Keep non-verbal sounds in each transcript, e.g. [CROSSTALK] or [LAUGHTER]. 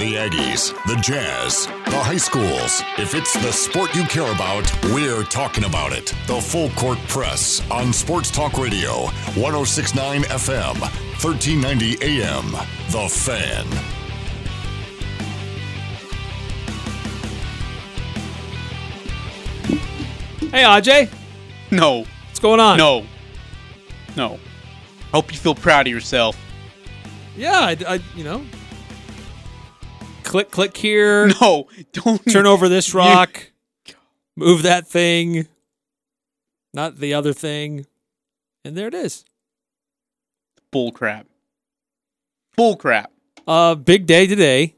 The Aggies, the Jazz, the high schools. If it's the sport you care about, we're talking about it. The Full Court Press on Sports Talk Radio, 1069 FM, 1390 AM. The Fan. Hey, Aj, No, what's going on? no, no. Hope you feel proud of yourself. Yeah, I, I- you know, click, click here, [LAUGHS] No, don't turn over this rock, move that thing, not the other thing, and there it is. Bull crap. Bull crap. Uh, big day today.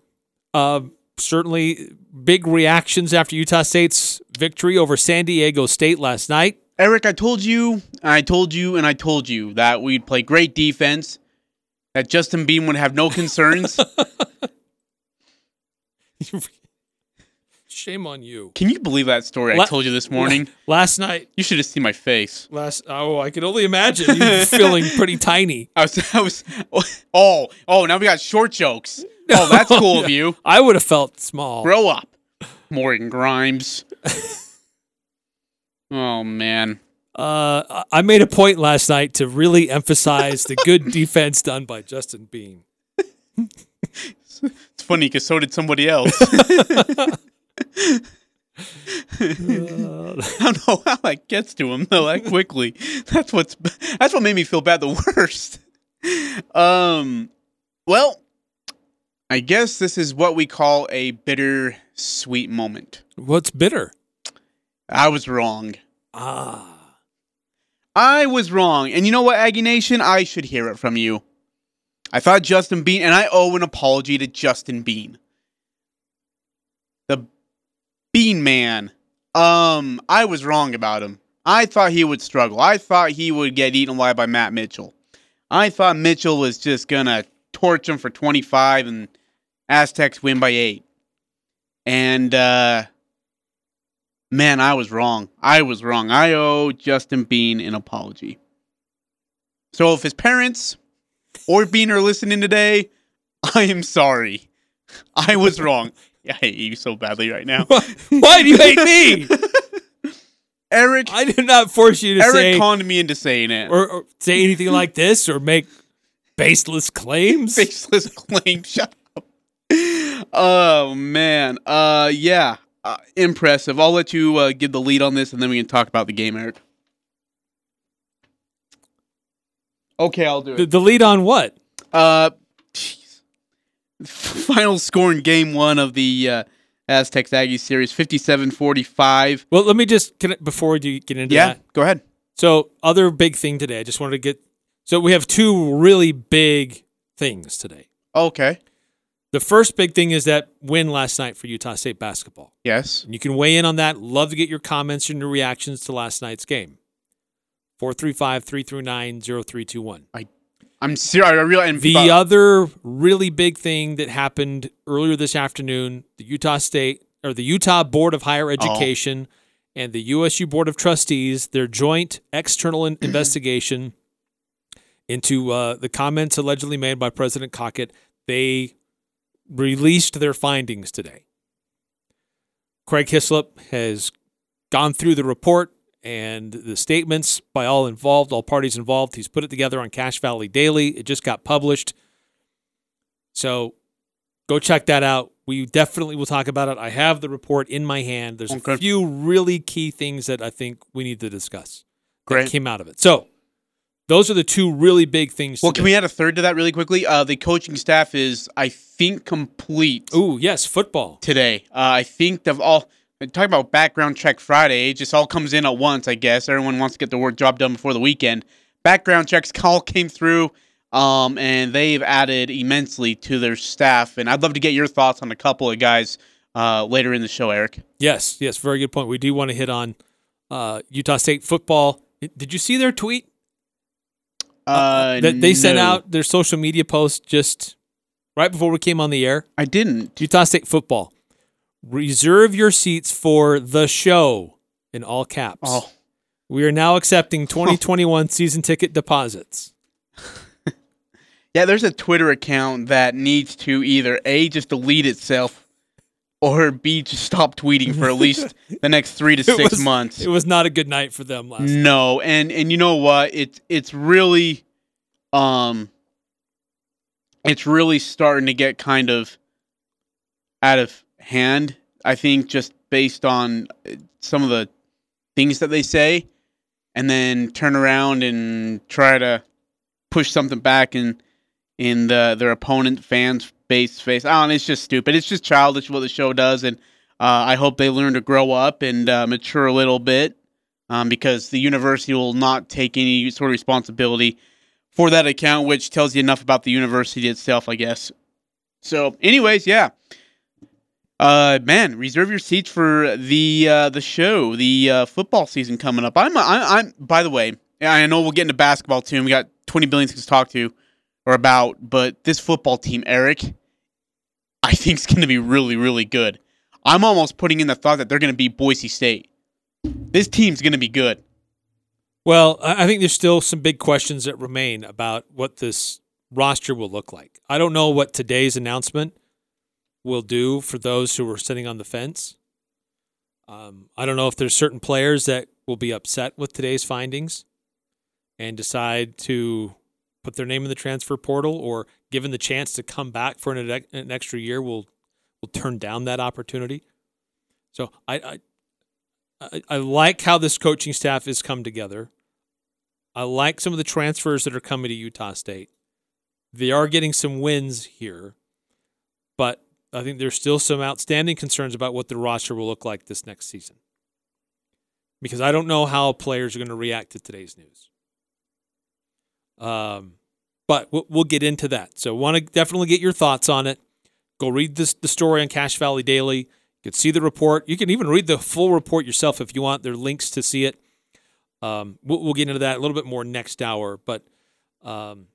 Uh, certainly big reactions after Utah State's victory over San Diego State last night. Eric, I told you, I told you, and I told you that we'd play great defense, that Justin Bean would have no concerns. [LAUGHS] [LAUGHS] Shame on you. Can you believe that story I told you this morning? [LAUGHS] Last night, You should have seen my face. last oh, I can only imagine you [LAUGHS] feeling pretty tiny. I was, I was, oh, oh, now we got short jokes. Oh, that's cool of you. I would have felt small. Grow up, Morgan Grimes. oh man, Uh, I made a point last night to really emphasize the good defense done by Justin Bean. [LAUGHS] it's funny because so did somebody else. [LAUGHS] I don't know how that gets to him though that quickly. That's what's that's what made me feel bad the worst. Um, well, I guess this is what we call a bitter sweet moment. What's bitter? I was wrong. Ah, I was wrong. And you know what, Aggie Nation? I should hear it from you. I thought Justin Bean, and I owe an apology to Justin Bean. The Bean Man. Um, I was wrong about him. I thought he would struggle. I thought he would get eaten alive by Matt Mitchell. I thought Mitchell was just gonna torch him for 25 and Aztecs win by eight. And uh Man, I was wrong. I was wrong. I owe Justin Bean an apology. So if his parents or Bean are listening today, I am sorry. I was wrong. [LAUGHS] I hate you so badly right now. why do you hate me? [LAUGHS] Eric I did not force you to say Eric say conned me into saying it. or, or say anything [LAUGHS] like this or make baseless claims. baseless claim. Shut up. Oh man. Uh yeah. Uh, impressive. I'll let you uh, give the lead on this and then we can talk about the game, Eric. Okay, I'll do it. The, the lead on what? Uh, jeez. [LAUGHS] Final score in game one of the uh, Aztecs Aggies series 57 45. Well, let me just I, before we do get into Yeah, that. Yeah, go ahead. So, other big thing today. I just wanted to get. So we have two really big things today. Okay. The first big thing is that win last night for Utah State basketball. Yes. And you can weigh in on that. Love to get your comments and your reactions to last night's game. 435 339 0321. I'm serious. I really and The other really big thing that happened earlier this afternoon the Utah State or the Utah Board of Higher Education and the USU Board of Trustees, their joint external in- [CLEARS THROAT] investigation into uh, the comments allegedly made by President Cockett, they released their findings today. Craig Hislop has gone through the report and the statements by all involved, all parties involved. He's put it together on Cache Valley Daily. It just got published. So go check that out. We definitely will talk about it. I have the report in my hand. There's Okay. a few really key things that I think we need to discuss that Great. came out of it. So those are the two really big things. Well, can we add a third to that really quickly? Uh, the coaching staff is, I think, complete Ooh, yes, football. today. Uh, I think they've all. Talking about background check Friday, it just all comes in at once. I guess everyone wants to get the work job done before the weekend. Background checks call came through, um, and they've added immensely to their staff. And I'd love to get your thoughts on a couple of guys uh, later in the show, Eric. Yes, yes, very good point. We do want to hit on uh, Utah State football. Did you see their tweet? Uh, that they sent out their social media post just right before we came on the air. I didn't. Utah State football. Reserve your seats for the show in all caps. Oh, We are now accepting [LAUGHS] 2021 season ticket deposits. [LAUGHS] Yeah, there's a Twitter account that needs to either A, just delete itself, or B, just stop tweeting for at [LAUGHS] least the next three to six was, months. It was not a good night for them last No, and and you know what? It's it's really um it's really starting to get kind of out of hand, I think just based on uh, some of the things that they say and then turn around and try to push something back in in the their opponent fans base face. I don't know, it's just stupid. It's just childish what the show does and uh, I hope they learn to grow up and uh, mature a little bit um, because the university will not take any sort of responsibility for that account, which tells you enough about the university itself, I guess. So, anyways, yeah. Uh, man, reserve your seats for the uh, the show, the uh, football season coming up. I'm, I'm, I'm. By the way, I know we'll get into basketball too. We got 20 billion things to talk to or about, but this football team, Eric, I think is going to be really, really good. I'm almost putting in the thought that they're going to be Boise State. This team's going to be good. Well, I think there's still some big questions that remain about what this roster will look like. I don't know what today's announcement will do for those who are sitting on the fence. Um, I don't know if there's certain players that will be upset with today's findings and decide to put their name in the transfer portal or given the chance to come back for an, an extra year will will turn down that opportunity. So I, I I, I like how this coaching staff has come together. I like some of the transfers that are coming to Utah State. They are getting some wins here, but I think there's still some outstanding concerns about what the roster will look like this next season. Because I don't know how players are going to react to today's news. Um, but we'll, get into that. So, want to definitely get your thoughts on it. Go read this, the story on Cache Valley Daily. You can see the report. You can even read the full report yourself if you want. There are links to see it. Um, we'll, we'll, get into that a little bit more next hour. But um,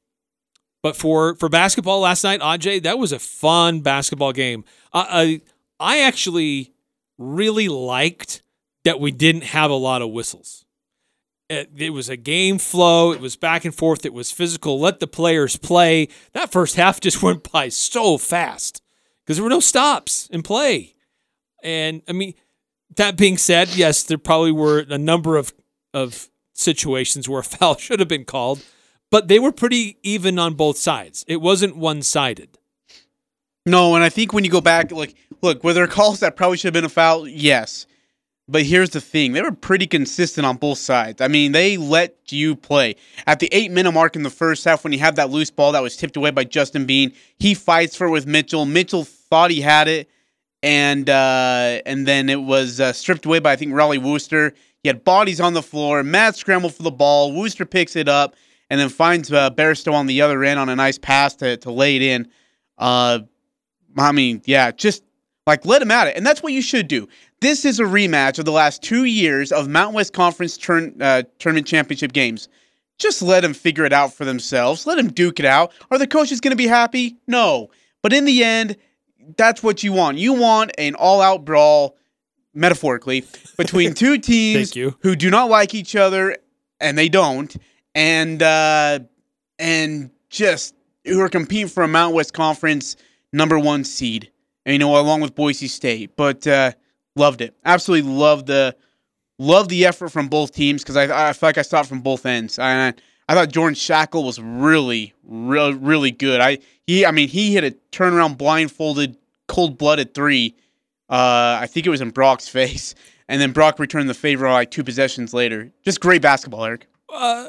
but for for basketball last night, Aj, that was a fun basketball game. I I actually really liked that we didn't have a lot of whistles. It, it, was a game flow. It was back and forth. It was physical. Let the players play. That first [LAUGHS] half just went by so fast because there were no stops in play. And I mean, that being said, yes, there probably were a number of of situations where a foul [LAUGHS] should have been called, but they were pretty even on both sides. It wasn't one sided. No, and I think when you go back, like, look, were there calls that probably should have been a foul? Yes. But here's the thing they were pretty consistent on both sides. I mean, they let you play. At the eight minute mark in the first half, when you had that loose ball that was tipped away by Justin Bean, he fights for it with Mitchell. Mitchell thought he had it, and uh, and then it was uh, stripped away by, I think, Rollie Worster. He had bodies on the floor. Matt scrambled for the ball. Worster picks it up and then finds uh, on the other end on a nice pass to, to lay it in. Uh, I mean, yeah, just like let him at it. And that's what you should do. This is a rematch of the last two years of Mountain West Conference turn, uh, tournament championship games. Just let them figure it out for themselves. Let them duke it out. Are the coaches going to be happy? No. But in the end, that's what you want. You want an all out brawl, metaphorically, between two [LAUGHS] teams who do not like each other, and they don't, and uh, and just who are competing for a Mountain West Conference number one seed. You know, along with Boise State. But uh, Loved it. Absolutely loved the loved the effort from both teams because I I feel like I saw it from both ends. I I thought Jordan Schakel was really really really good. I he I mean he hit a turnaround blindfolded cold blooded three. Uh, I think it was in Brock's face, and then Brock returned the favor like two possessions later. Just great basketball, Eric. Uh,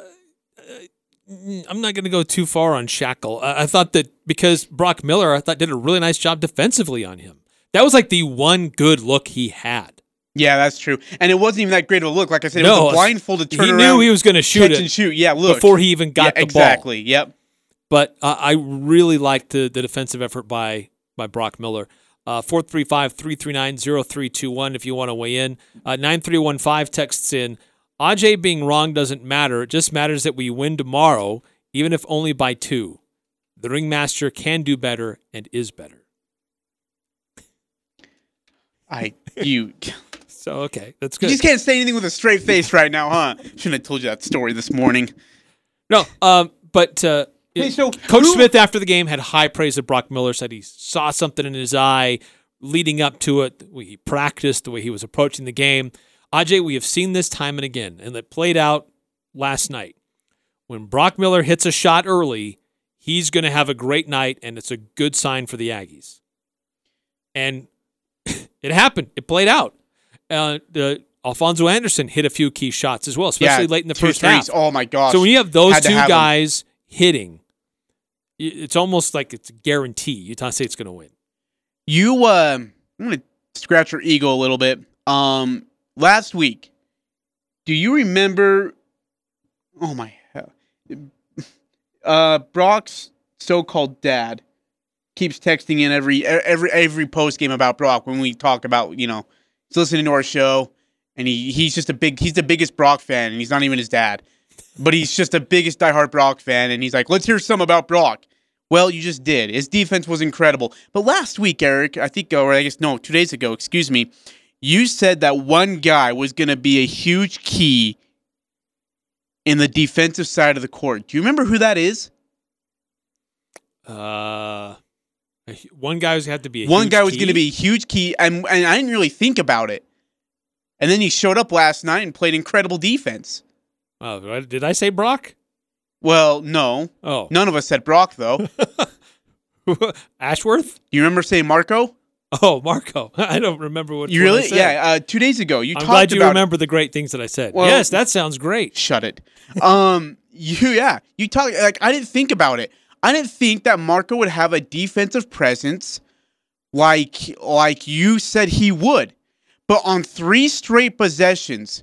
I'm not going to go too far on Schakel. I thought that because Brock Miller, I thought did a really nice job defensively on him. That was like the one good look he had. Yeah, that's true. And it wasn't even that great of a look. Like I said, it no, was a blindfolded turn He knew he was going to shoot it and shoot. Yeah, look before he even got yeah, the exactly. ball. Yep. But uh, I really liked the, the defensive effort by by Brock Miller. Uh, 435 339 0321 if you want to weigh in. Uh, 9315 texts in. Aj being wrong doesn't matter. It just matters that we win tomorrow, even if only by two. The ringmaster can do better and is better. I you. [LAUGHS] so okay, that's good. You just can't say anything with a straight face right now, huh? Shouldn't have told you that story this morning. No, um, but uh, Hey, so Coach who- Smith after the game had high praise of Brock Miller. Said he saw something in his eye leading up to it. The way he practiced, the way he was approaching the game. Ajay, we have seen this time and again, and it played out last night. When Brock Miller hits a shot early, he's going to have a great night, and it's a good sign for the Aggies. And [LAUGHS] it happened. It played out. Uh, the Alphonso Anderson hit a few key shots as well, especially Yeah, late in the first threes. half. Oh my gosh! So when you have those Had two have guys hitting, it's almost like it's a guarantee Utah State's going to win. You, uh, I'm gonna scratch your ego a little bit. Um, last week, do you remember? Oh my hell! Uh, Brock's so-called dad keeps texting in every every every post game about Brock when we talk about you know he's listening to our show and he he's just a big he's the biggest Brock fan and he's not even his dad, but he's just the biggest diehard Brock fan and he's like let's hear some about Brock. Well, you just did. His defense was incredible. But last week, Eric, I think, or I guess no, two days ago, excuse me, you said that one guy was going to be a huge key in the defensive side of the court. Do you remember who that is? Uh, one guy was had to be a one guy was going to be a huge key, and, and I didn't really think about it. And then he showed up last night and played incredible defense. Oh, did I say Brock? Well, no. Oh, None of us said Brock, though. Do [LAUGHS] Ashworth. you remember saying Marco? [LAUGHS] Oh, Marco. [LAUGHS] I don't remember what You really? Yeah, uh, two days ago. You I'm talked glad you remember the great things that I said. Well- yes, that sounds great. Shut it. Um, [LAUGHS] you yeah, you talk like I didn't think about it. I didn't think that Marco would have a defensive presence like like you said he would. But on three straight possessions,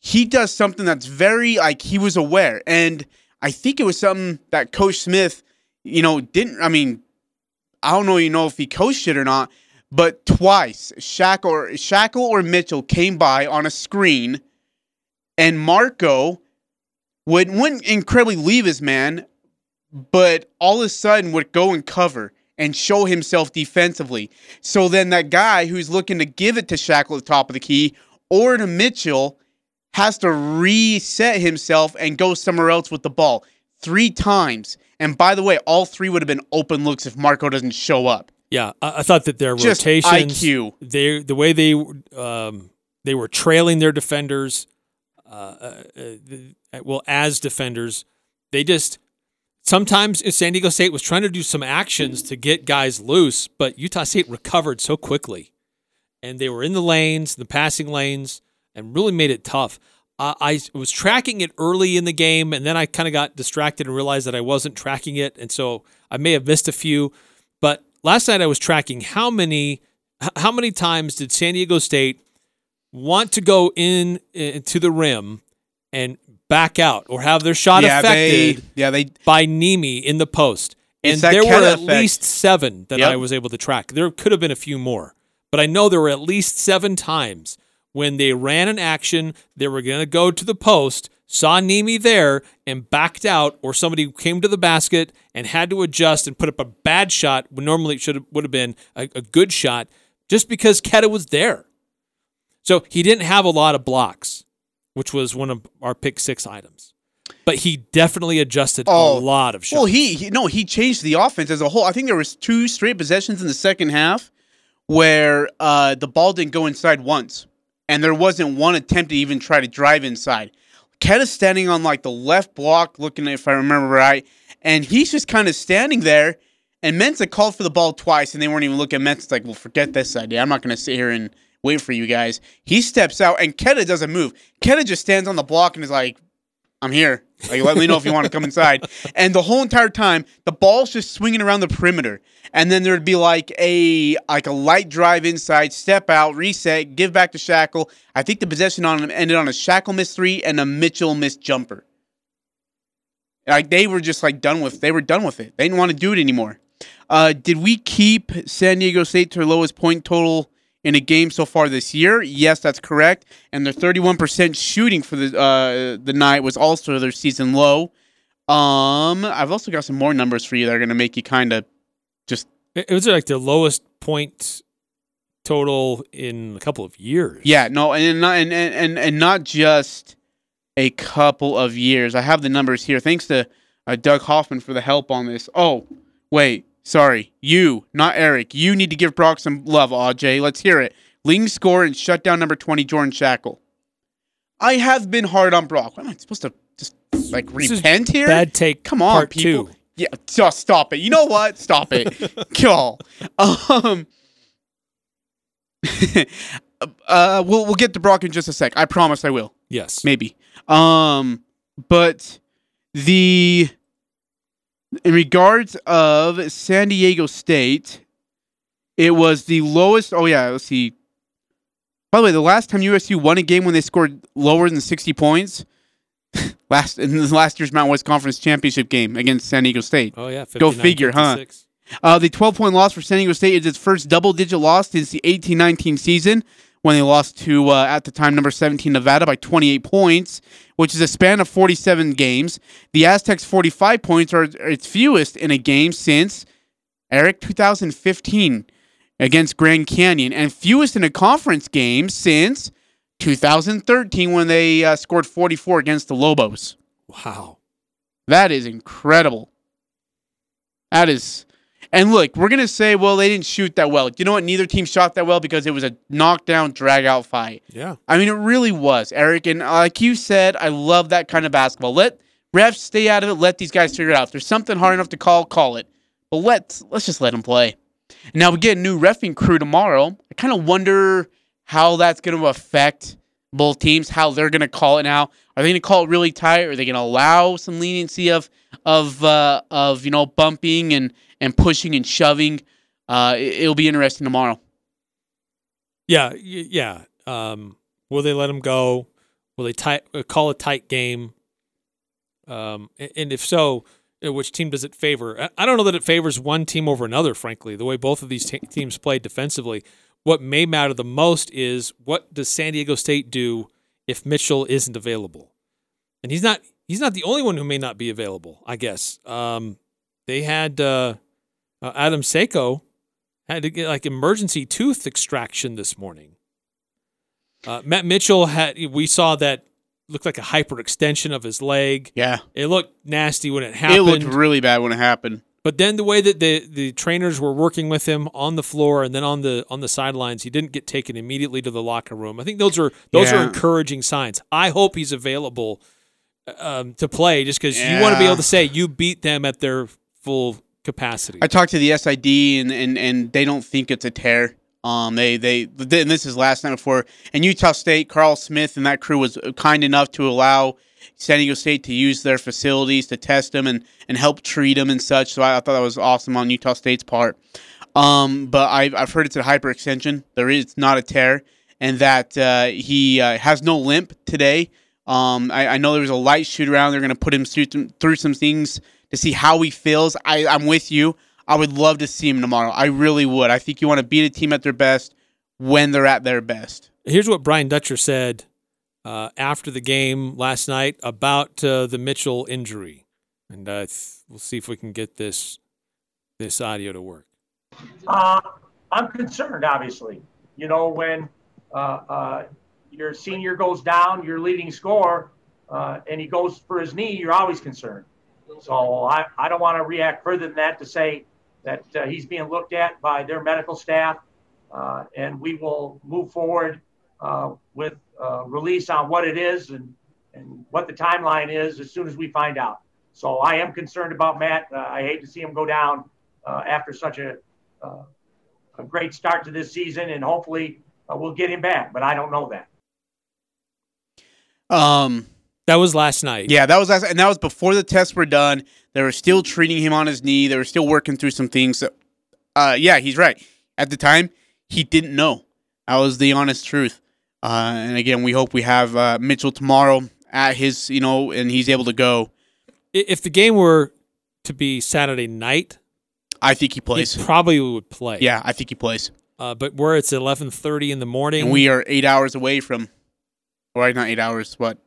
he does something that's very like he was aware, and I think it was something that Coach Smith, you know, didn't. I mean, I don't know, you know, if he coached it or not, but twice Schakel or Schakel or Mitchell came by on a screen, and Marco would wouldn't incredibly leave his man, but all of a sudden would go and cover and show himself defensively. So then that guy who's looking to give it to Schakel at the top of the key or to Mitchell has to reset himself and go somewhere else with the ball three times. And by the way, all three would have been open looks if Marco doesn't show up. Yeah, I, I thought that their Just rotations, IQ. they the way they um, they were trailing their defenders, uh, uh, the, well as defenders, they just sometimes San Diego State was trying to do some actions to get guys loose, but Utah State recovered so quickly, and they were in the lanes, the passing lanes, and really made it tough. Uh, I was tracking it early in the game, and then I kind of got distracted and realized that I wasn't tracking it, and so I may have missed a few. But last night I was tracking how many how many times did San Diego State want to go in uh, to the rim and back out or have their shot yeah, affected they yeah they by Nemi in the post. And there were Queta at effect. least seven that Yep. I was able to track. There could have been a few more, but I know there were at least seven times when they ran an action, they were going to go to the post, saw Nemi there, and backed out, or somebody came to the basket and had to adjust and put up a bad shot when normally it should have, would have been a, a good shot, just because Queta was there. So he didn't have a lot of blocks, which was one of our pick six items. But he definitely adjusted Oh, a lot of shots. Well, he, he no, he changed the offense as a whole. I think there was two straight possessions in the second half where uh, the ball didn't go inside once, and there wasn't one attempt to even try to drive inside. Queta's standing on like the left block, looking if I remember right, and he's just kind of standing there. And Mensah called for the ball twice, and they weren't even looking. Mensah's like, "Well, forget this idea. I'm not going to sit here and wait for you guys." He steps out, and Queta doesn't move. Queta just stands on the block and is like, I'm here. Like, let me know if you want to come inside. And the whole entire time, the ball's just swinging around the perimeter. And then there'd be like a like a light drive inside, step out, reset, give back to Schakel. I think the possession on him ended on a Schakel miss three and a Mitchell miss jumper. Like they were just like done with. They were done with it. They didn't want to do it anymore. Uh, did we keep San Diego State to their lowest point total in a game so far this year? Yes, that's correct. And their 31% shooting for the uh, the night was also their season low. Um, I've also got some more numbers for you that are going to make you kind of just It was like the lowest point total in a couple of years. yeah, no, and not and and and, and not just a couple of years. I have the numbers here. Thanks to uh, Doug Hoffman for the help on this. Oh, wait, sorry, you, not Eric. You need to give Brock some love, AJ. Let's hear it. Leading score and shut down number 20, Jordan Schakel. I have been hard on Brock. What am I supposed to just like This is repent here? Bad take. Come on, people. Two. Yeah, just stop it. You know what? Stop it. [LAUGHS] Y'all. Um [LAUGHS] uh we'll we'll get to Brock in just a sec. I promise I will. Yes. Maybe. Um but the in regards of San Diego State, it was the lowest oh yeah, let's see. By the way, the last time USU won a game when they scored lower than 60 points, [LAUGHS] last in the last year's Mountain West Conference Championship game against San Diego State. Oh yeah. Go 59, figure, huh? Uh, the 12 point loss for San Diego State is its first double digit loss since the 18 19 season when they lost to, uh, at the time, number 17 Nevada by 28 points, which is a span of 47 games. The Aztecs' 45 points are its fewest in a game since Eric 2015 against Grand Canyon, and fewest in a conference game since 2013 when they uh, scored 44 against the Lobos. Wow. That is incredible. That is. And look, we're going to say, well, they didn't shoot that well. You know what? Neither team shot that well because it was a knockdown, drag out fight. Yeah. I mean, it really was, Eric. And uh, like you said, I love that kind of basketball. Let refs stay out of it. Let these guys figure it out. If there's something hard enough to call, call it. But let's let's just let them play. Now we get a new refing crew tomorrow. I kind of wonder how that's going to affect both teams. How they're going to call it now. Are they going to call it really tight? Are they going to allow some leniency of of uh, of you know bumping and and pushing and shoving? Uh, it, it'll be interesting tomorrow. Yeah. Yeah. Um, will they let him go? Will they tight, uh, call a tight game? Um, and if so, uh, which team does it favor? I- don't know that it favors one team over another. Frankly, the way both of these te- teams play defensively, what may matter the most is what does San Diego State do if Mitchell isn't available? And he's not. He's not the only one who may not be available. I guess. Um, they had uh, uh, Adam Seiko had to get like emergency tooth extraction this morning. Uh, Matt Mitchell had we saw that looked like a hyperextension of his leg. Yeah, It looked nasty when it happened. it looked really bad when it happened. But then the way that the, the trainers were working with him on the floor and then on the on the sidelines, he didn't get taken immediately to the locker room. I think those are those are encouraging signs. I hope he's available um, to play, just because you want to be able to say you beat them at their full capacity. I talked to the SID and, and, and they don't think it's a tear. Um, they, they, and this is last night before, and Utah State, Carl Smith and that crew was kind enough to allow San Diego State to use their facilities to test them and, and help treat them and such. So I, I thought that was awesome on Utah State's part. Um, but I've, I've heard it's a hyperextension. There is not a tear, and that uh, he uh, has no limp today. Um, I, I know there was a light shoot around. They're going to put him through through some things to see how he feels. I, I'm with you. I would love to see him tomorrow. I really would. I think you want to beat a team at their best when they're at their best. Here's what Brian Dutcher said uh, after the game last night about uh, the Mitchell injury, and uh, we'll see if we can get this this audio to work. Uh, I'm concerned, obviously. You know, when uh, your senior goes down, your leading scorer, and he goes for his knee, you're always concerned. So I, I don't want to react further than that to say that he's being looked at by their medical staff, and we will move forward with uh, release on what it is and, and what the timeline is as soon as we find out. So I am concerned about Matt. Uh, I hate to see him go down uh, after such a uh, a great start to this season, and hopefully uh, we'll get him back. But I don't know that. Um, That was last night. yeah, that was last, and that was before the tests were done. They were still treating him on his knee. They were still working through some things. So, uh, yeah, he's right. At the time, he didn't know. That was the honest truth. Uh, and again, we hope we have uh, Mitchell tomorrow at his, you know, and he's able to go. If the game were to be Saturday night, I think he plays. he probably would play. Yeah, I think he plays. Uh, but where it's 11:30 in the morning, And we are eight hours away from, or not eight hours, what?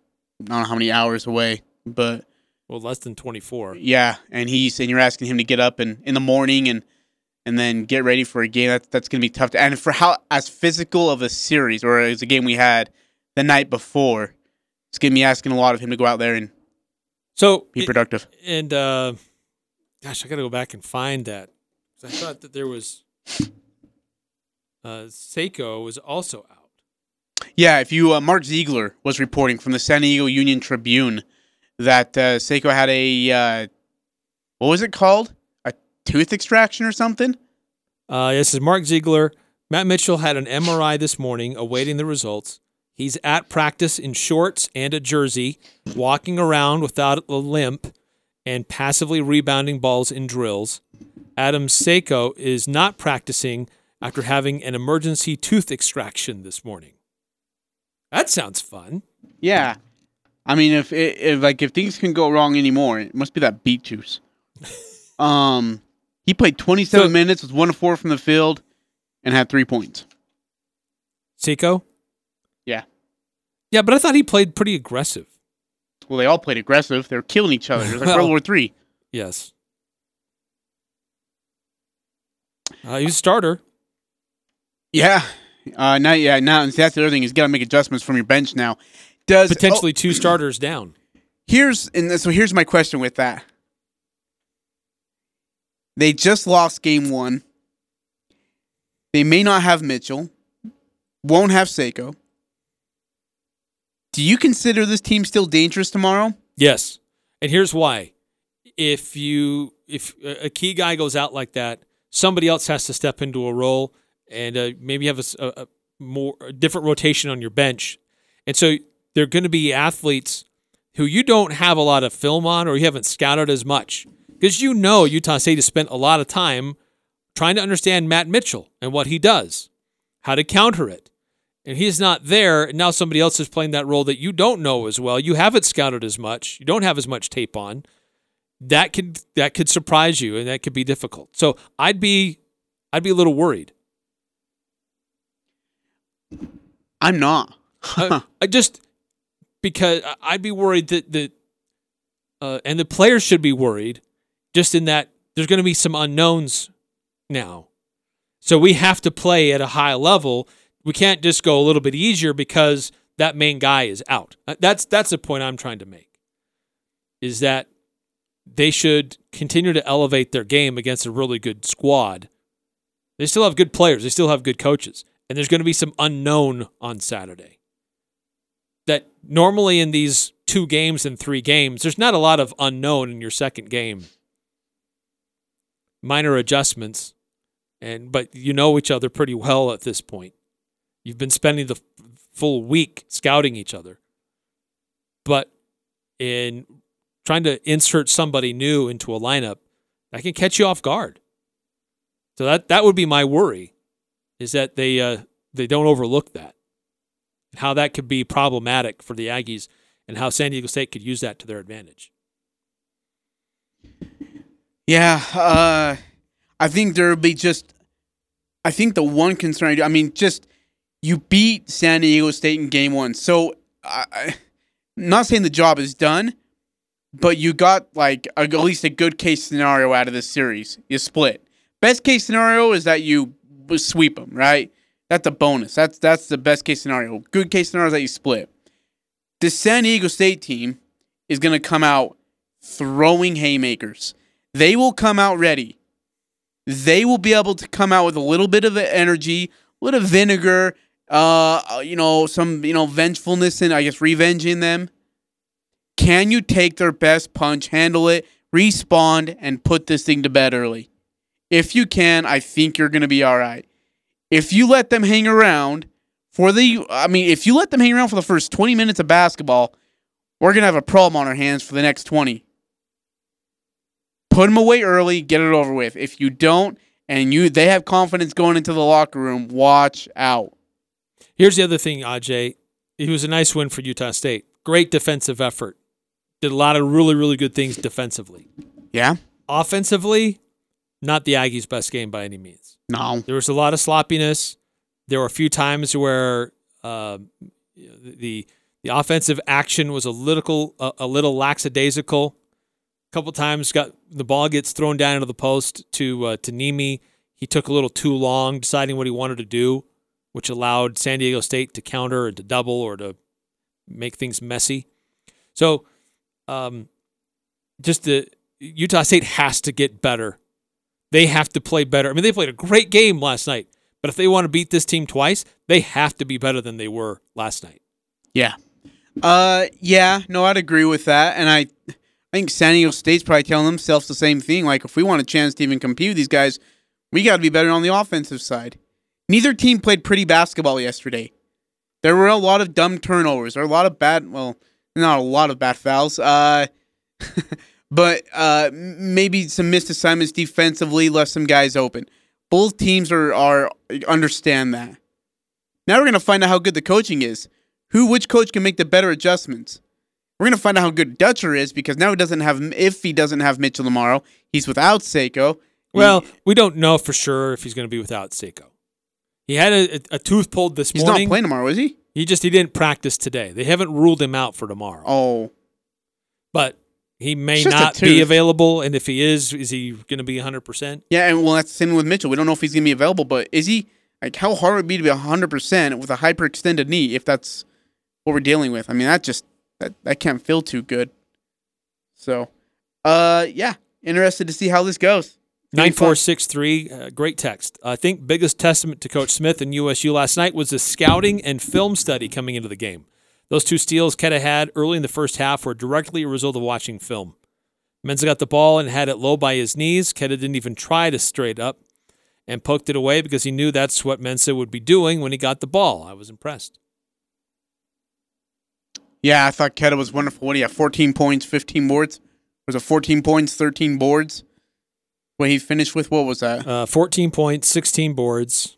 I don't know how many hours away, but well less than 24. yeah. And he's and you're asking him to get up and in the morning and and then get ready for a game. That's that's gonna be tough. To, and for how as physical of a series or as a game we had the night before, it's gonna be asking a lot of him to go out there and So Be it- productive. and uh, gosh, I got to go back and find that I thought that there was uh, Seiko was also out. Yeah, if you uh, Mark Zeigler was reporting from the San Diego Union Tribune that uh, Seiko had a uh, what was it called? Tooth extraction or something? Uh, this is Mark Zeigler. Matt Mitchell had an MRI this morning, awaiting the results. He's at practice in shorts and a jersey, walking around without a limp, and passively rebounding balls in drills. Adam Seiko is not practicing after having an emergency tooth extraction this morning. That sounds fun. Yeah. I mean, if, if like if things can go wrong anymore, it must be that beet juice. [LAUGHS] um, he played 27 So- minutes, was one of four from the field, and had three points. Seiko? Yeah. Yeah, but I thought he played pretty aggressive. Well, they all played aggressive. They were killing each other. It was like [LAUGHS] Well- World War Three. Yes. Uh, he's a starter. Yeah. Uh, now, yeah, now and that's the other thing is you got to make adjustments from your bench now. Does Potentially two starters down. oh, here's and so here's my question with that. They just lost game one. They may not have Mitchell. Won't have Seiko. Do you consider this team still dangerous tomorrow? Yes, and here's why: if you if a key guy goes out like that, somebody else has to step into a role, and uh, maybe have a- a more a different rotation on your bench, and so they're going to be athletes who you don't have a lot of film on or you haven't scouted as much because you know Utah State has spent a lot of time trying to understand Matt Mitchell and what he does, how to counter it. And he's not there. and Now somebody else is playing that role that you don't know as well. You haven't scouted as much. You don't have as much tape on. That could that could surprise you and that could be difficult. So I'd be I'd be a little worried. I'm not. I, [LAUGHS] I just because I'd be worried that that uh, and the players should be worried just in that there's going to be some unknowns now. So we have to play at a high level. We can't just go a little bit easier because that main guy is out. Uh, That's that's the point I'm trying to make. Is that they should continue to elevate their game against a really good squad. They still have good players. They still have good coaches. And there's going to be some unknown on Saturday. That normally in these two games and three games, there's not a lot of unknown in your second game. Minor adjustments, and but you know each other pretty well at this point. You've been spending the f- full week scouting each other. But in trying to insert somebody new into a lineup, that can catch you off guard. So that that would be my worry, is that they uh, they don't overlook that, and how that could be problematic for the Aggies, and how San Diego State could use that to their advantage. Yeah, uh, I think there'll be just. I think the one concern, I mean, just you beat San Diego State in game one, so I, I not saying the job is done, but you got like a, at least a good case scenario out of this series. You split. Best case scenario is that you sweep them, right? That's a bonus. That's that's the best case scenario. Good case scenario is that you split. The San Diego State team is going to come out throwing haymakers. They will come out ready. They will be able to come out with a little bit of energy, a little vinegar, uh, you know, some you know vengefulness and I guess revenge in them. Can you take their best punch, handle it, respawn, and put this thing to bed early? If you can, I think you're going to be all right. If you let them hang around for the, I mean, if you let them hang around for the first 20 minutes of basketball, we're going to have a problem on our hands for the next 20. Put them away early, get it over with. If you don't, and you they have confidence going into the locker room, watch out. Here's the other thing, Aj. It was a nice win for Utah State. Great defensive effort. Did a lot of really, really good things defensively. Yeah? Offensively, not the Aggies' best game by any means. No. There was a lot of sloppiness. There were a few times where uh, the the offensive action was a little a, a little lackadaisical. Couple times, got the ball gets thrown down into the post to uh, to Nemi. He took a little too long deciding what he wanted to do, which allowed San Diego State to counter and to double or to make things messy. So, um, just the Utah State has to get better. They have to play better. I mean, they played a great game last night, but if they want to beat this team twice, they have to be better than they were last night. Yeah. Uh, yeah. No, I'd agree with that, and I, I think San Diego State's probably telling themselves the same thing. Like, if we want a chance to even compete with these guys, we got to be better on the offensive side. Neither team played pretty basketball yesterday. There were a lot of dumb turnovers. There were a lot of bad, well, not a lot of bad fouls. Uh, [LAUGHS] but uh, maybe some missed assignments defensively left some guys open. Both teams are are understand that. Now we're gonna find out how good the coaching is. Who, which coach can make the better adjustments? We're gonna find out how good Dutcher is because now he doesn't have. If he doesn't have Mitchell tomorrow, he's without Seiko. Well, he, we don't know for sure if he's going to be without Seiko. He had a, a, tooth pulled this he's morning. He's not playing tomorrow, is he? He just he didn't practice today. They haven't ruled him out for tomorrow. Oh, but he may not be available. And if he is, is he going to be 100%? Yeah, and well, that's the same with Mitchell. We don't know if he's going to be available, but is he? Like, how hard would it be to be 100% with a hyperextended knee if that's what we're dealing with? I mean, that just, that, that can't feel too good. So, uh, yeah, interested to see how this goes. 9463, uh, great text. I think biggest testament to Coach Smith and USU last night was the scouting and film study coming into the game. Those two steals Queta had early in the first half were directly a result of watching film. Mensah got the ball and had it low by his knees. Queta didn't even try to straight up and poked it away because he knew that's what Mensah would be doing when he got the ball. I was impressed. Yeah, I thought Queta was wonderful. What do you have? 14 points, 15 boards? Was it 14 points, 13 boards? What he finished with, what was that? Uh, 14 points, 16 boards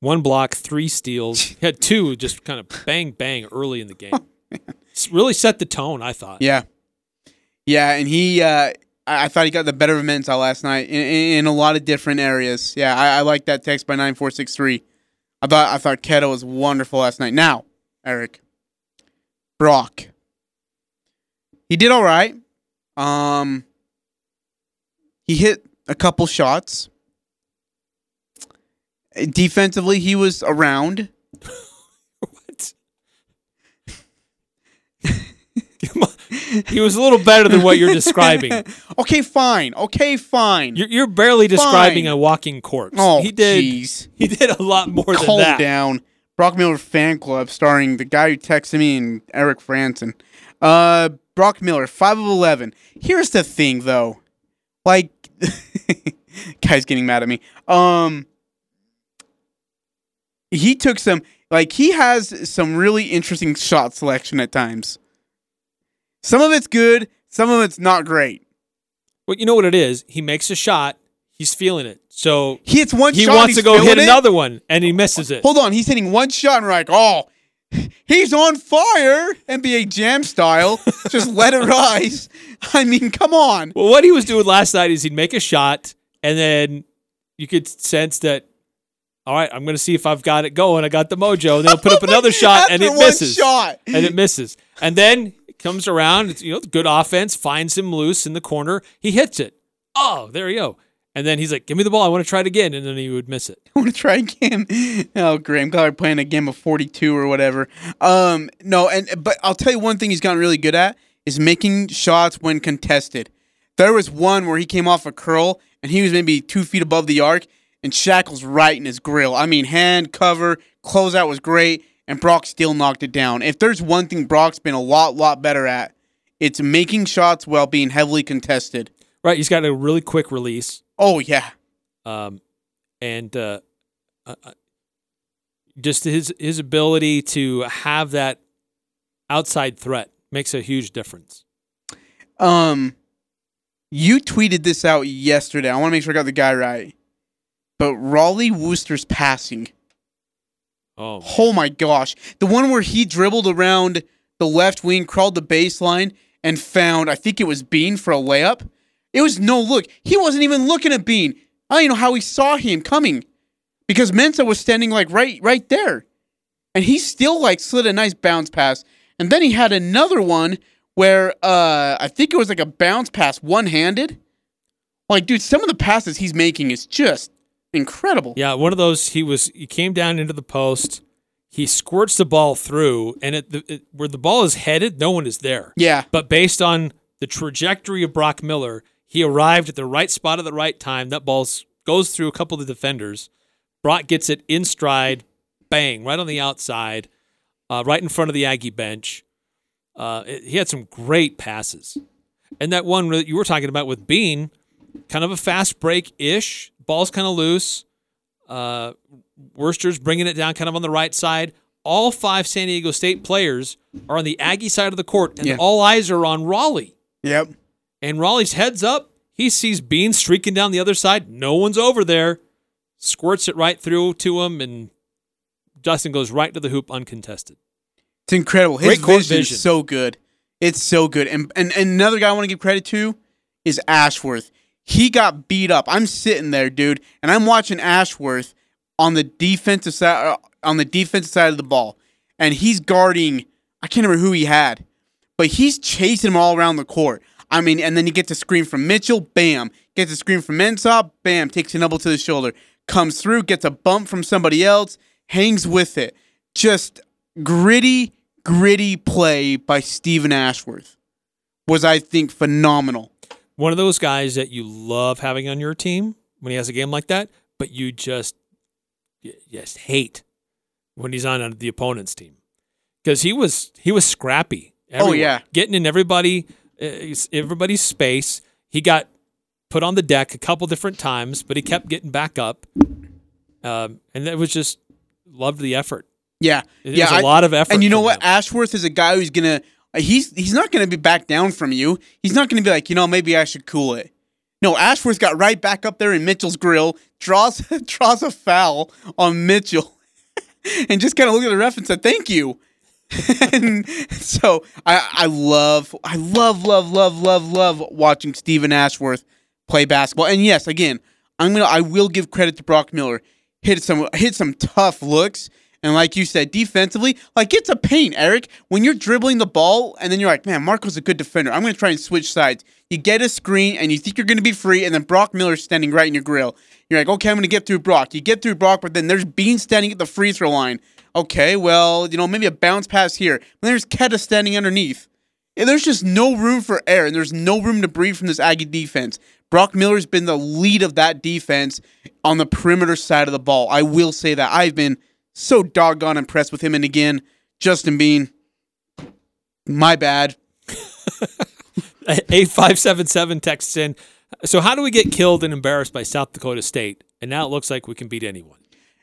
one block, three steals. [LAUGHS] He had two just kind of bang bang early in the game. really set the tone, I thought. Yeah, yeah, and he, uh, I, I thought he got the better of Mensah last night in, in, in, a lot of different areas. Yeah, I, I like that text by nine four six three. I thought I thought Queta was wonderful last night. Now, Eric, Brock, he did all right. Um, he hit a couple shots. Defensively, he was around. what? he was a little better than what you're describing. [LAUGHS] okay, fine. Okay, fine. You're, you're barely describing fine. a walking corpse. Oh, he did. Geez. He did a lot more Calm than that. down. Brock Miller fan club starring the guy who texted me and Eric Frandsen. Uh, Brock Miller, five of eleven. Here's the thing, though. Like, [LAUGHS] guy's getting mad at me. Um, he took some like he has some really interesting shot selection at times. Some of it's good, some of it's not great. Well, you know what it is? He makes a shot, he's feeling it. So he hits one he shot. wants to go hit it. another one and he misses it. Hold on, he's hitting one shot and we're like, oh, he's on fire, NBA Jam style. [LAUGHS] Just let it rise. I mean, come on. Well, what he was doing last night is he'd make a shot and then you could sense that all right, I'm going to see if I've got it going. I got the mojo. And they'll put up [LAUGHS] another shot and it misses. Shot. And it misses. And then it comes around, it's, you know, good offense, finds him loose in the corner. He hits it. Oh, there you go. And then he's like, "Give me the ball. I want to try it again." And then he would miss it. I want to try again. [LAUGHS] Oh, Graham Collar playing a game of 42 or whatever. Um, no, and but I'll tell you one thing he's gotten really good at is making shots when contested. There was one where he came off a curl and he was maybe two feet above the arc, and Schakel's right in his grill. I mean, hand cover, closeout was great, and Brock still knocked it down. If there's one thing Brock's been a lot, lot better at, it's making shots while being heavily contested. Right, he's got a really quick release. Oh yeah, um, and uh, uh, uh just his his ability to have that outside threat makes a huge difference. Um, you tweeted this out yesterday. I want to make sure I got the guy right but Rollie Worster's passing. Oh, man. oh my gosh. The one where he dribbled around the left wing, crawled the baseline, and found, I think it was Bean for a layup. It was no look. He wasn't even looking at Bean. I don't even know how he saw him coming because Mensah was standing like right right there. And he still like slid a nice bounce pass. And then he had another one where uh I think it was like a bounce pass one handed. Like, dude, some of the passes he's making is just incredible. Yeah, one of those he was he came down into the post, he squirts the ball through, and it, it, where the ball is headed, no one is there. Yeah. But based on the trajectory of Brock Miller, he arrived at the right spot at the right time. That ball goes through a couple of the defenders. Brock gets it in stride, bang, right on the outside, uh, right in front of the Aggie bench. Uh, it, he had some great passes. And that one that you were talking about with Bean, kind of a fast break ish, ball's kind of loose. Uh, Worster's bringing it down kind of on the right side. All five San Diego State players are on the Aggie side of the court, and Yeah. all eyes are on Rollie. Yep. And Rollie's heads up. He sees Bean streaking down the other side. No one's over there. Squirts it right through to him, and Justin goes right to the hoop uncontested. It's incredible. His Great vision, vision. is so good. It's so good. And, and and another guy I want to give credit to is Ashworth. He got beat up. I'm sitting there, dude, and I'm watching Ashworth on the defensive side uh, on the defensive side of the ball, and he's guarding. I can't remember who he had, but he's chasing him all around the court. I mean, and then he gets a screen from Mitchell, bam. Gets a screen from Mensah, bam. Takes an elbow to the shoulder, comes through, gets a bump from somebody else, hangs with it. Just gritty, gritty play by Steven Ashworth was, I think, phenomenal. One of those guys that you love having on your team when he has a game like that, but you just you just hate when he's on the opponent's team because he was he was scrappy. Oh, yeah. getting in everybody everybody's space. He got put on the deck a couple different times, but he kept getting back up, um, and it was just loved the effort. Yeah, It yeah. was a I- lot of effort. And you know what? him. Ashworth is a guy who's gonna. He's he's not gonna be back down from you. He's not gonna be like, you know, maybe I should cool it. No, Ashworth got right back up there in Mitchell's grill, draws [LAUGHS] draws a foul on Mitchell, [LAUGHS] and just kind of looked at the ref and said, "Thank you." And [LAUGHS] so I I love I love love love love love watching Steven Ashworth play basketball. And yes, again, I'm gonna I will give credit to Brock Miller. Hit some hit some tough looks. And like you said, defensively, like it's a pain, Eric. When you're dribbling the ball and then you're like, man, Marco's a good defender. I'm going to try and switch sides. You get a screen and you think you're going to be free, and then Brock Miller's standing right in your grill. You're like, okay, I'm going to get through Brock. You get through Brock, but then there's Bean standing at the free throw line. Okay, well, you know, maybe a bounce pass here. There's Queta standing underneath. And there's just no room for air, and there's no room to breathe from this Aggie defense. Brock Miller's been the lead of that defense on the perimeter side of the ball. I will say that. I've been so doggone impressed with him. And again, Justin Bean, my bad. [LAUGHS] 8577 texts in. So, how do we get killed and embarrassed by South Dakota State? And now it looks like we can beat anyone.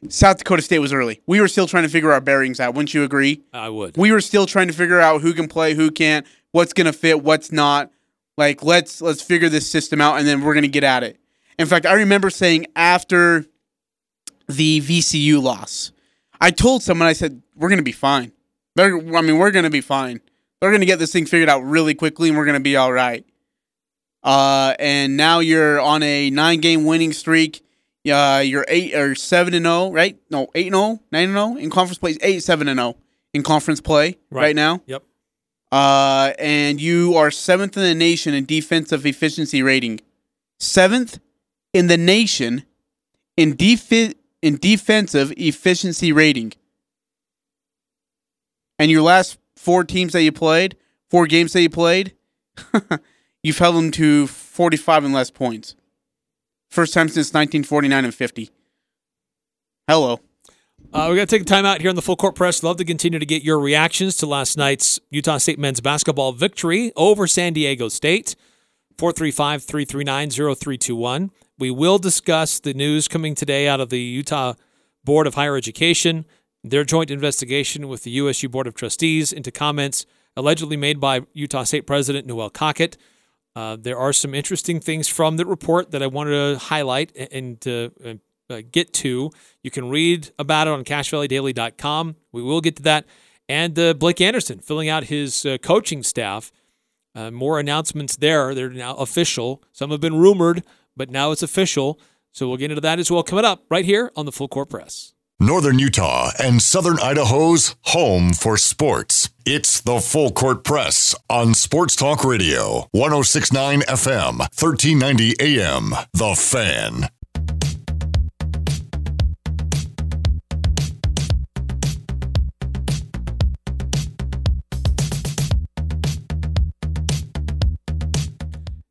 South Dakota State was early. We were still trying to figure our bearings out. Wouldn't you agree? I would. We were still trying to figure out who can play, who can't, what's gonna fit, what's not. Like let's let's figure this system out, and then we're gonna get at it. In fact, I remember saying after the VCU loss, I told someone I said we're gonna be fine. They're, I mean, we're gonna be fine. They're gonna get this thing figured out really quickly, and we're gonna be all right. Uh, and now you're on a nine-game winning streak. Uh, you're eight or seven and zero, right? No, eight and 0, 9 and zero in conference play. Eight, seven and zero in conference play right, Right. now. Yep. Uh, and you are seventh in the nation in defensive efficiency rating. Seventh in the nation in defi- in defensive efficiency rating. And your last four teams that you played, four games that you played, [LAUGHS] you've held them to 45 and less points. First time since 1949 and 50. Hello. Uh, we got to take a time out here on the full court press. Love to continue to get your reactions to last night's Utah State men's basketball victory over San Diego State. 435 339 0321. We will discuss the news coming today out of the Utah Board of Higher Education, their joint investigation with the USU Board of Trustees into comments allegedly made by Utah State President Noelle Cockett. Uh, there are some interesting things from the report that I wanted to highlight and, and uh, uh, get to. You can read about it on CacheValleyDaily.com. We will get to that. And uh, Blake Anderson filling out his uh, coaching staff. Uh, more announcements there. They're now official. Some have been rumored, but now it's official. So we'll get into that as well coming up right here on the Full Court Press. Northern Utah and Southern Idaho's home for sports. It's the Full Court Press on Sports Talk Radio, 1069 FM, 1390 AM. The Fan.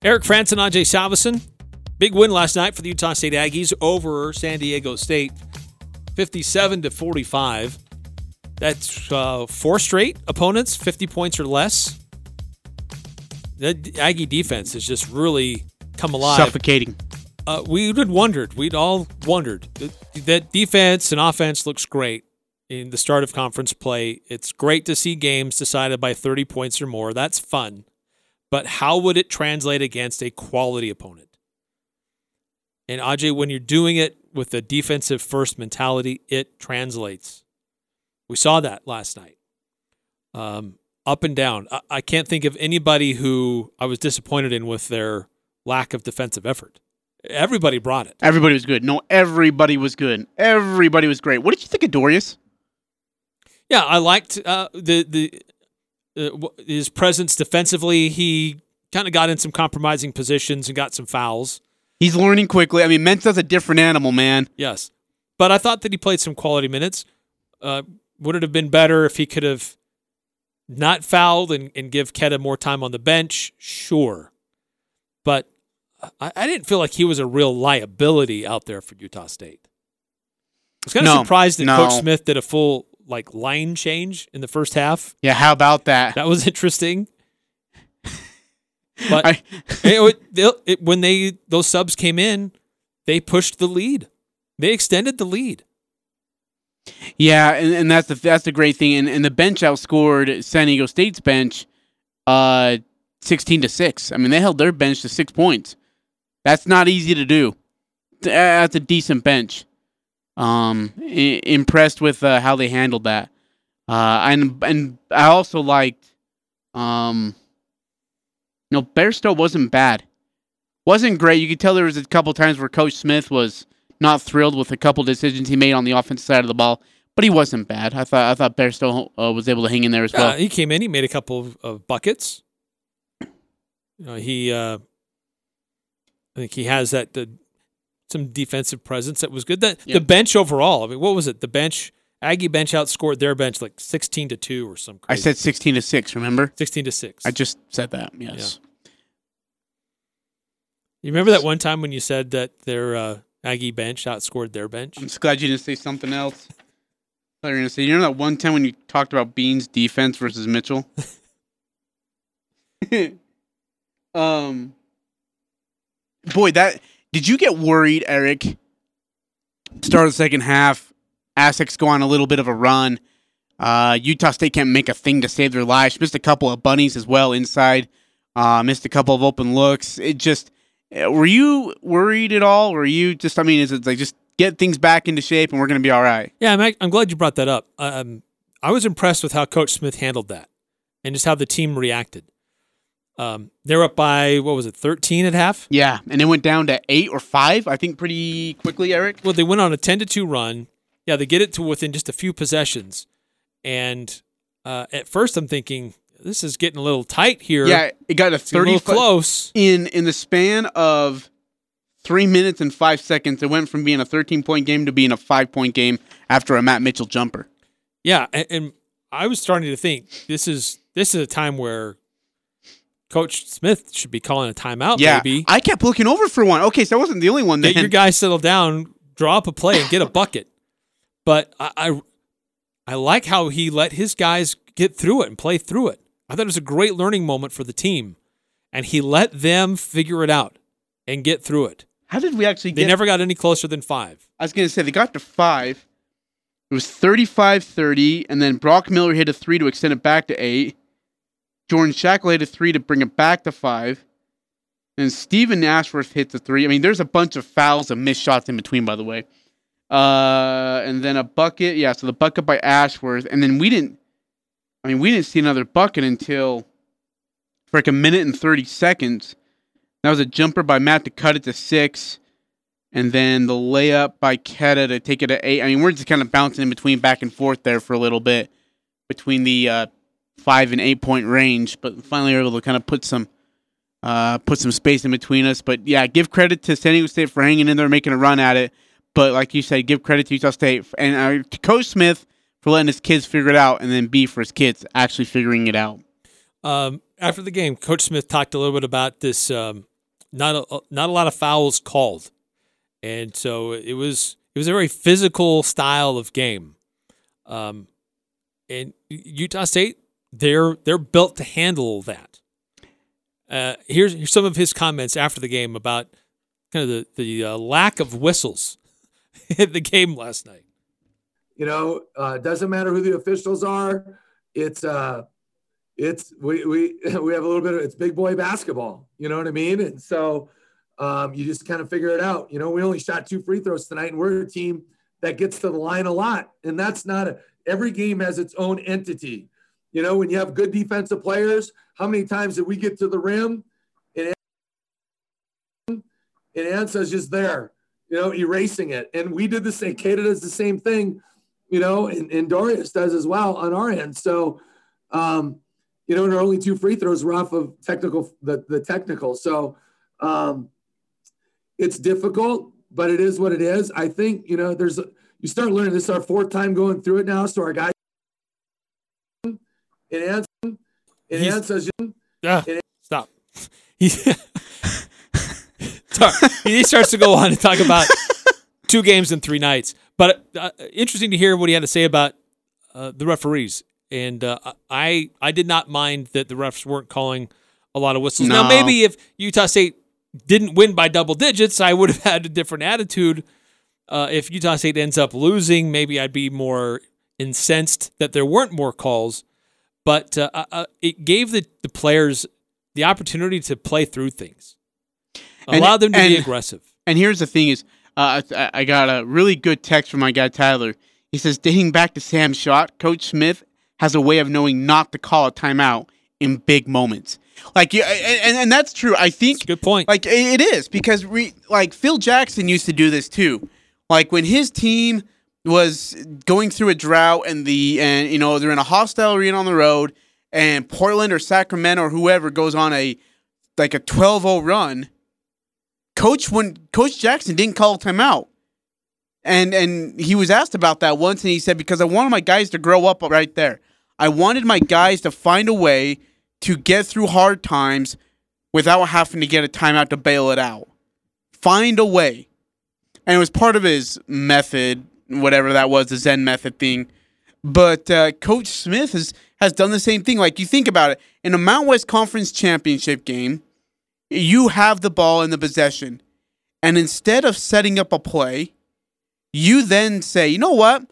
Eric Frandsen and Ajay Salvesen. Big win last night for the Utah State Aggies over San Diego State. 57 to 45. That's uh, four straight opponents, 50 points or less. The Aggie defense has just really come alive. Suffocating. Uh, we had wondered. We'd all wondered that, that defense and offense looks great in the start of conference play. It's great to see games decided by 30 points or more. That's fun. But how would it translate against a quality opponent? And Ajay, when you're doing it with a defensive first mentality, it translates. We saw that last night. Um, up and down. I, I can't think of anybody who I was disappointed in with their lack of defensive effort. Everybody brought it. Everybody was good. No, everybody was good. Everybody was great. What did you think of Dorius? Yeah, I liked uh, the the uh, his presence defensively. He kind of got in some compromising positions and got some fouls. He's learning quickly. I mean, Mensah's a different animal, man. Yes, but I thought that he played some quality minutes. Uh, would it have been better if he could have not fouled and, and give Queta more time on the bench? Sure, but I, I didn't feel like he was a real liability out there for Utah State. I was kind of No, surprised that no. Coach Smith did a full like line change in the first half. Yeah, how about that? That was [LAUGHS] interesting. But I- [LAUGHS] it, it, it, when they those subs came in, they pushed the lead. They extended the lead. Yeah, and, and that's the that's the great thing. And, and the bench outscored San Diego State's bench, uh, sixteen to six. I mean, they held their bench to six points. That's not easy to do. Th- That's a decent bench. Um, I- impressed with uh, how they handled that. Uh, and and I also liked, um, you know, Bairstow wasn't bad, wasn't great. You could tell there was a couple times where Coach Smith was not thrilled with a couple decisions he made on the offensive side of the ball, but he wasn't bad. I thought I thought Bairstow uh, was able to hang in there as well. Uh, he came in. He made a couple of, of buckets. You know, he, uh, I think he has that the, some defensive presence that was good. That Yeah. the bench overall. I mean, what was it? The bench Aggie bench outscored their bench like sixteen to two or some. I said sixteen to six. Remember? sixteen to six. I just said that. Yes. You remember that one time when you said that their uh, Aggie bench outscored their bench? I'm just glad you didn't say something else. I thought you were gonna say. You know that one time when you talked about Bean's defense versus Mitchell. [LAUGHS] um, boy, that did you get worried, Eric? Start of the second half, Aztecs go on a little bit of a run. Uh, Utah State can't make a thing to save their lives. Missed a couple of bunnies as well inside. Uh, missed a couple of open looks. It just were you worried at all? Were you just? I mean, is it like just get things back into shape and we're gonna be all right? Yeah, I'm, I'm glad you brought that up. Um, I was impressed with how Coach Smith handled that and just how the team reacted. Um, they're up by what was it, 13 at half? Yeah, and it went down to eight or five, I think, pretty quickly, Eric. Well, they went on a 10 to 2 run. Yeah, they get it to within just a few possessions. And uh, at first, I'm thinking this is getting a little tight here. Yeah, it got a it's getting a thirty close. in in the span of three minutes and five seconds. It went from being a thirteen point game to being a five point game after a Matt Mitchell jumper. Yeah, and, and I was starting to think this is this is a time where Coach Smith should be calling a timeout. yeah, maybe I kept looking over for one. Okay, so I wasn't the only one. Then get your guys settle down, draw up a play, and get a bucket. But I, I, I like how he let his guys get through it and play through it. I thought it was a great learning moment for the team, and he let them figure it out and get through it. How did we actually They get? never got any closer than five. I was gonna say they got to five. It was 35-30, and then Brock Miller hit a three to extend it back to eight. Jordan Schakel hit a three to bring it back to five. And Steven Ashworth hit the three. I mean, there's a bunch of fouls and missed shots in between, by the way. Uh, and then a bucket. Yeah, so the bucket by Ashworth. And then we didn't, I mean, we didn't see another bucket until for like a minute and 30 seconds. That was a jumper by Matt to cut it to six. And then the layup by Queta to take it to eight. I mean, we're just kind of bouncing in between back and forth there for a little bit between the uh, five and eight point range, but finally were able to kind of put some uh, put some space in between us. But yeah, give credit to San Diego State for hanging in there, making a run at it. But like you said, give credit to Utah State and uh, to Coach Smith for letting his kids figure it out, and then B for his kids actually figuring it out. Um, after the game, Coach Smith talked a little bit about this um, not a not a lot of fouls called, and so it was it was a very physical style of game. Um, and Utah State, they're they're built to handle that. Uh, here's, here's some of his comments after the game about kind of the the uh, lack of whistles [LAUGHS] in the game last night. You know, uh, doesn't matter who the officials are. It's uh, it's we we [LAUGHS] we have a little bit of it's big boy basketball. You know what I mean? And so um, you just kind of figure it out. You know, we only shot two free throws tonight, and we're a team that gets to the line a lot, and that's not a, every game has its own entity. You know, when you have good defensive players, how many times did we get to the rim and and Mensah's just there, you know, erasing it. And we did the same. Queta does the same thing, you know, and, and Dorius does as well on our end. So, um, you know, and our only two free throws were off of technical, the, the technical. So, um, it's difficult, but it is what it is. I think, you know, there's, you start learning this is our fourth time going through it now. So our guys it answers. It He's- answers. Ah, stop. He, [LAUGHS] he starts to go on and talk about two games in three nights. But uh, interesting to hear what he had to say about uh, the referees. And uh, I I did not mind that the refs weren't calling a lot of whistles. Now maybe if Utah State didn't win by double digits, I would have had a different attitude. Uh, if Utah State ends up losing, maybe I'd be more incensed that there weren't more calls. But uh, uh, it gave the, the players the opportunity to play through things, And- allowed them to be aggressive. And here's the thing: is uh, I, I got a really good text from my guy Tyler. He says, dating back to Sam's shot, Coach Smith has a way of knowing not to call a timeout in big moments. Like, and, and that's true. I think good point. Like it is because we like Phil Jackson used to do this too. Like when his team was going through a drought and the and you know they're in a hostile arena on the road and Portland or Sacramento or whoever goes on a like a 12-0 run, coach when coach Jackson didn't call timeout. And and he was asked about that once and he said because I wanted my guys to grow up right there. I wanted my guys to find a way to get through hard times without having to get a timeout to bail it out. Find a way. And it was part of his method, whatever that was, the Zen method thing. But uh, Coach Smith has, has done the same thing. Like, you think about it in a Mount West Conference championship game, you have the ball in the possession. And instead of setting up a play, you then say, you know what?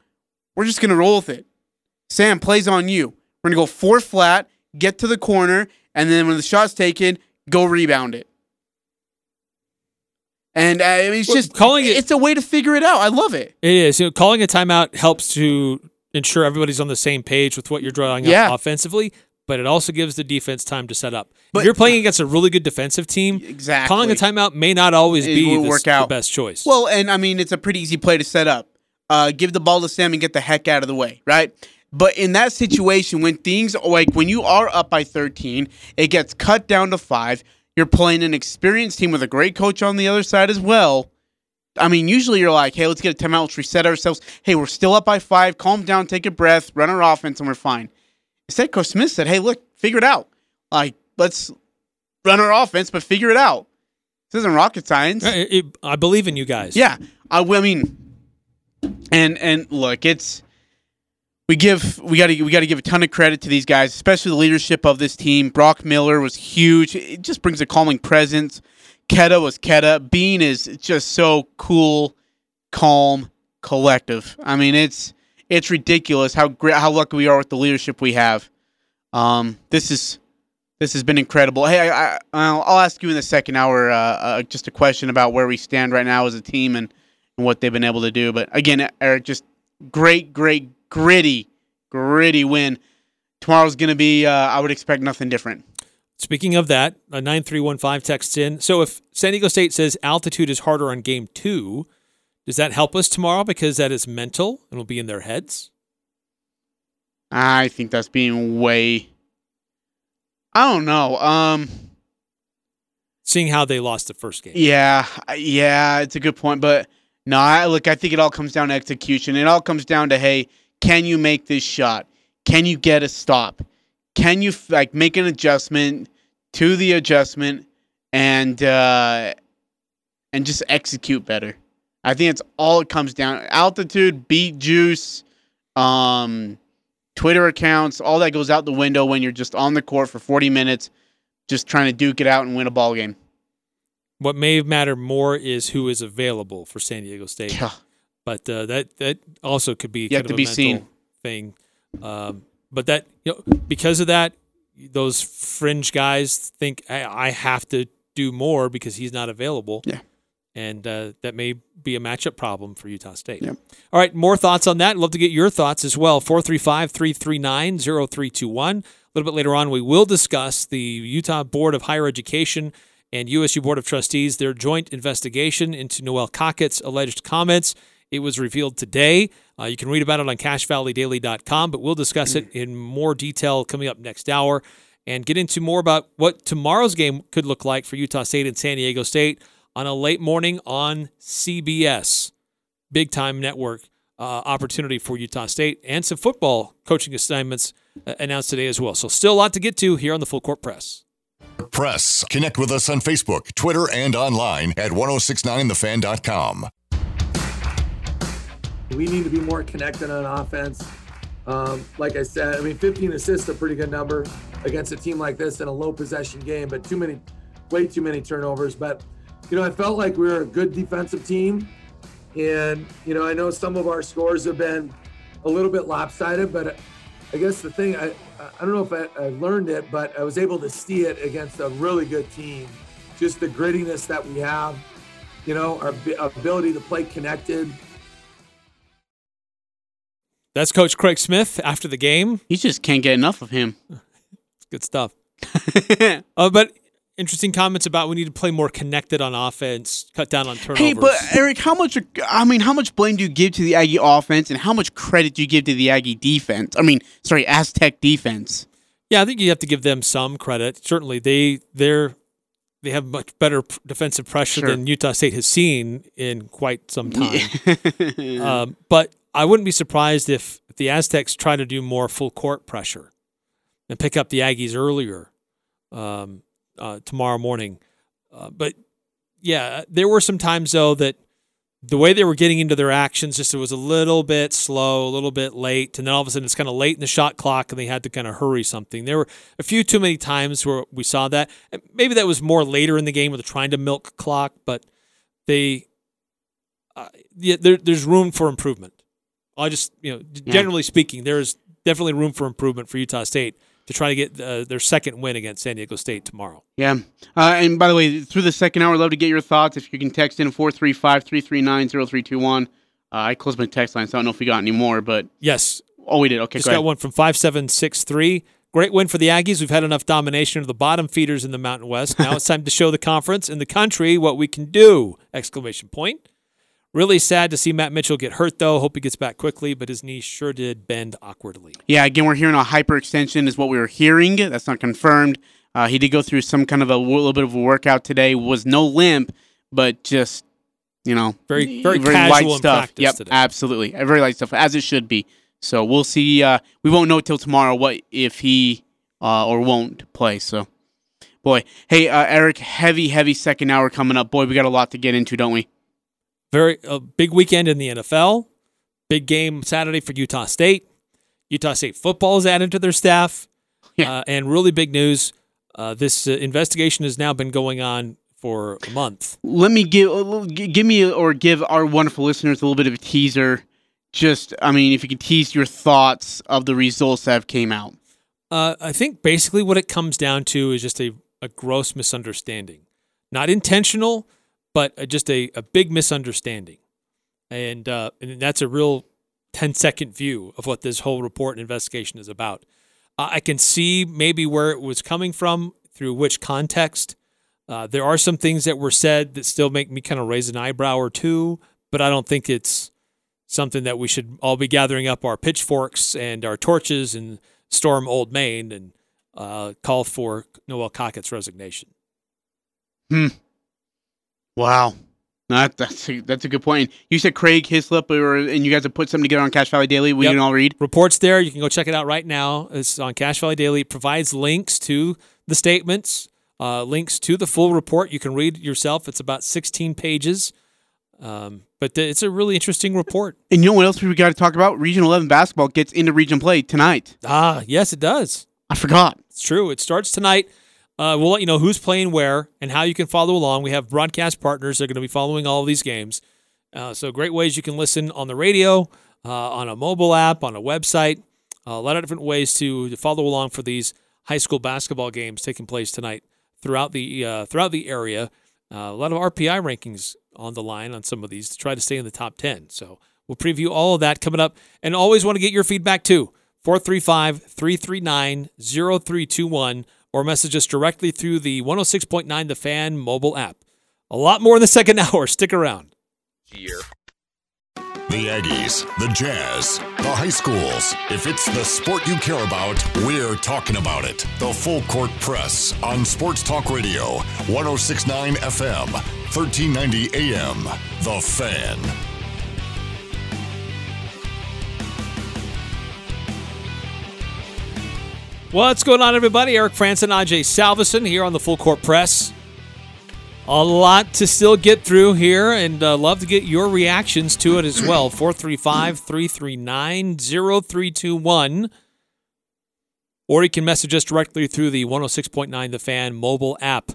We're just going to roll with it. Sam plays on you. We're going to go four flat, get to the corner, and then when the shot's taken, go rebound it. And uh, it's Well, just calling it- It's a way to figure it out. I love it. It is. You know, calling a timeout helps to ensure everybody's on the same page with what you're drawing Yeah. up offensively, but it also gives the defense time to set up. But- you're playing against a really good defensive team, Exactly. calling a timeout may not always It be the, the best choice. Well, and I mean, it's a pretty easy play to set up. Uh, give the ball to Sam and get the heck out of the way, right? But in that situation, when things like when you are up by 13, it gets cut down to five. You're playing an experienced team with a great coach on the other side as well. I mean, usually you're like, hey, let's get a timeout, let's reset ourselves. Hey, we're still up by five. Calm down, take a breath, run our offense, and we're fine. Instead, Coach Smith said, hey, look, figure it out. Like, let's run our offense, but figure it out. This isn't rocket science. It- it- I believe in you guys. Yeah, I, I mean, and and look, it's we give we got to we got to give a ton of credit to these guys, especially the leadership of this team. Brock Miller was huge. It just brings a calming presence. Queta was Queta. Bean is just so cool, calm, collective. I mean, it's it's ridiculous how great how lucky we are with the leadership we have. Um, this is this has been incredible. Hey, I, I I'll I'll ask you in the second hour uh, uh, just a question about where we stand right now as a team and, and what they've been able to do. But again, Eric, just great, great, gritty, gritty win. Tomorrow's going to be. Uh, I would expect nothing different. Speaking of that, a 9315 texts in. So if San Diego State says altitude is harder on game two, does that help us tomorrow because that is mental and will be in their heads? I think that's being way. I don't know. Um. Seeing how they lost the first game. Yeah, yeah, it's a good point, but no, I, look, I think it all comes down to execution. It all comes down to hey, can you make this shot? Can you get a stop? Can you like make an adjustment to the adjustment and uh, and just execute better. I think it's all it comes down. Altitude, beat juice, um, Twitter accounts, all that goes out the window when you're just on the court for 40 minutes, just trying to duke it out and win a ball game. What may matter more is who is available for San Diego State. Yeah. But uh, that that also could be Yet kind to of a be seen. thing. Um, but that you know, because of that, those fringe guys think I, I have to do more because he's not available. Yeah. And uh, that may be a matchup problem for Utah State. Yep. All right, more thoughts on that. Love to get your thoughts as well. 435 339 0321. A little bit later on, we will discuss the Utah Board of Higher Education and USU Board of Trustees, their joint investigation into Noelle Cockett's alleged comments. It was revealed today. Uh, you can read about it on cachevalleydaily.com, but we'll discuss it in more detail coming up next hour and get into more about what tomorrow's game could look like for Utah State and San Diego State on a late morning on CBS. Big time network uh, opportunity for Utah State and some football coaching assignments uh, announced today as well. So, still a lot to get to here on the Full Court Press. Press. Connect with us on Facebook, Twitter, and online at 1069thefan.com. We need to be more connected on offense. Um, like I said, I mean, 15 assists a pretty good number against a team like this in a low possession game, but too many, way too many turnovers. But you know, I felt like we were a good defensive team, and you know, I know some of our scores have been a little bit lopsided, but I guess the thing I I don't know if I, I learned it, but I was able to see it against a really good team. Just the grittiness that we have, you know, our ability to play connected. That's Coach Craig Smith after the game. You just can't get enough of him. [LAUGHS] Good stuff. [LAUGHS] Uh, but interesting comments about we need to play more connected on offense, cut down on turnovers. Hey, but Eric, how much? I mean, how much blame do you give to the Aggie offense, and how much credit do you give to the Aggie defense? I mean, sorry, Aztec defense. yeah, I think you have to give them some credit. Certainly, they they're they have much better defensive pressure Sure. than Utah State has seen in quite some time. [LAUGHS] um, but I wouldn't be surprised if, if the Aztecs try to do more full court pressure and pick up the Aggies earlier um, uh, tomorrow morning. Uh, but yeah, there were some times though that the way they were getting into their actions just it was a little bit slow, a little bit late, and then all of a sudden it's kind of late in the shot clock and they had to kind of hurry something. There were a few too many times where we saw that. And Maybe that was more later in the game where they're trying to milk clock, but they uh, yeah, there, there's room for improvement. I just you know Yeah. generally speaking, there's definitely room for improvement for Utah State to try to get uh, their second win against San Diego State tomorrow. Yeah. Uh, and by the way, through the second hour, I'd love to get your thoughts. If you can text in 435 339 0321. I closed my text line, so I don't know if we got any more, but Yes, oh, we did. Okay, Just go got ahead. one from 5763. Great win for the Aggies. We've had enough domination of the bottom feeders in the Mountain West. Now it's [LAUGHS] time to show the conference and the country what we can do! Exclamation point. Really sad to see Matt Mitchell get hurt though. Hope he gets back quickly, but his knee sure did bend awkwardly. Yeah, again, we're hearing a hyperextension is what we were hearing. That's not confirmed. Uh, he did go through some kind of a little bit of a workout today. Was no limp, but just you know, Very- very light casual in stuff. practice Yep, today. absolutely, very light stuff as it should be. So we'll see. Uh, we won't know till tomorrow what if he uh, or won't play. So, boy, hey uh, Eric, heavy, heavy second hour coming up. Boy, we got a lot to get into, don't we? Very a big weekend in the NFL. Big game Saturday for Utah State. Utah State football is added to their staff, [LAUGHS] Yeah. uh, and really big news. Uh, this uh, investigation has now been going on for a month. let me give gi- give me or give our wonderful listeners a little bit of a teaser. Just, I mean, if you could tease your thoughts of the results that have came out. Uh, I think basically what it comes down to is just a, a gross misunderstanding. Not intentional, but uh, just a, a big misunderstanding. And, uh, and that's a real 10 second view of what this whole report and investigation is about. Uh, I can see maybe where it was coming from, through which context. Uh, there are some things that were said that still make me kind of raise an eyebrow or two, but I don't think it's something that we should all be gathering up our pitchforks and our torches and storm Old Main and uh, call for Noelle Cockett's resignation. Wow. That, that's a, that's a good point. You said Craig Hislop, or, and you guys have put something together on Cache Valley Daily. We Yep. can all read. Reports there. You can go check it out right now. It's on Cache Valley Daily. It provides links to the statements uh, links to the full report. You can read it yourself. It's about 16 pages. Um, but it's a really interesting report. And you know what else we got to talk about? Region 11 basketball gets into region play tonight. Ah, yes, it does. I forgot. It's true. It starts tonight. Uh, we'll let you know who's playing where and how you can follow along. We have broadcast partners that are going to be following all of these games. Uh, so, great ways you can listen on the radio, uh, on a mobile app, on a website. a lot of different ways to, to follow along for these high school basketball games taking place tonight throughout the uh, throughout the area. Uh, a lot of RPI rankings on the line on some of these to try to stay in the top 10. So we'll preview all of that coming up. And always want to get your feedback too. 435 339 0321 or message us directly through the 106.9 The Fan mobile app. A lot more in the second [LAUGHS] hour. Stick around. Year. The Aggies, the Jazz, the high schools. If it's the sport you care about, we're talking about it. The Full Court Press on Sports Talk Radio, 1069 FM, 1390 AM. The Fan. What's going on, everybody? Eric Frandsen, Ajay Salvesen here on the Full Court Press. A lot to still get through here, and uh, love to get your reactions to it as well. [CLEARS THROAT] 435 339 0321. Or you can message us directly through the 106.9 The Fan mobile app.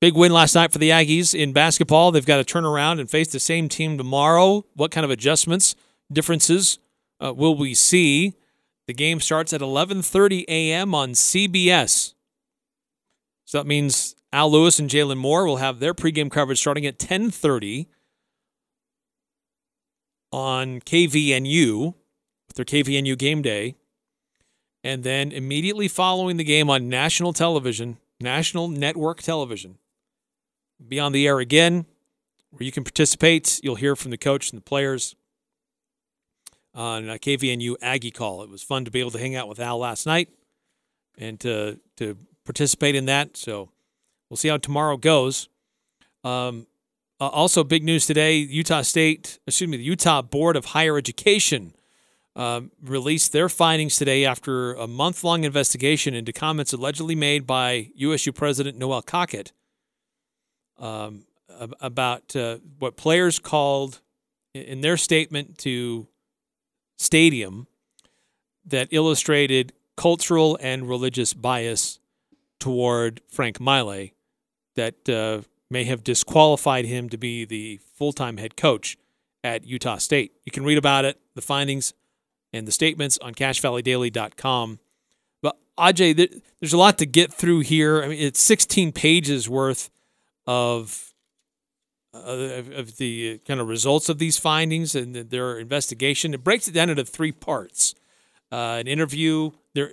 Big win last night for the Aggies in basketball. They've got to turn around and face the same team tomorrow. What kind of adjustments, differences uh, will we see? The game starts at 11:30 a.m. on CBS. So that means Al Lewis and Jalen Moore will have their pregame coverage starting at 10:30 on KVNU with their KVNU game day. And then immediately following the game on national television, national network television, be on the air again, where you can participate. You'll hear from the coach and the players on a KVNU Aggie call. It was fun to be able to hang out with Al last night and to to participate in that. So We'll see how tomorrow goes. Um, uh, also, big news today: Utah State, excuse me, the Utah Board of Higher Education um, released their findings today after a month-long investigation into comments allegedly made by USU President Noelle Cockett um, about uh, what players called in their statement to Stadium that illustrated cultural and religious bias toward Frank Maile that uh, may have disqualified him to be the full time head coach at Utah State. You can read about it, the findings, and the statements on CacheValleyDaily.com. But Ajay, there's a lot to get through here. I mean, it's 16 pages worth of uh, of the kind of results of these findings and their investigation. It breaks it down into three parts. Uh, an interview. There,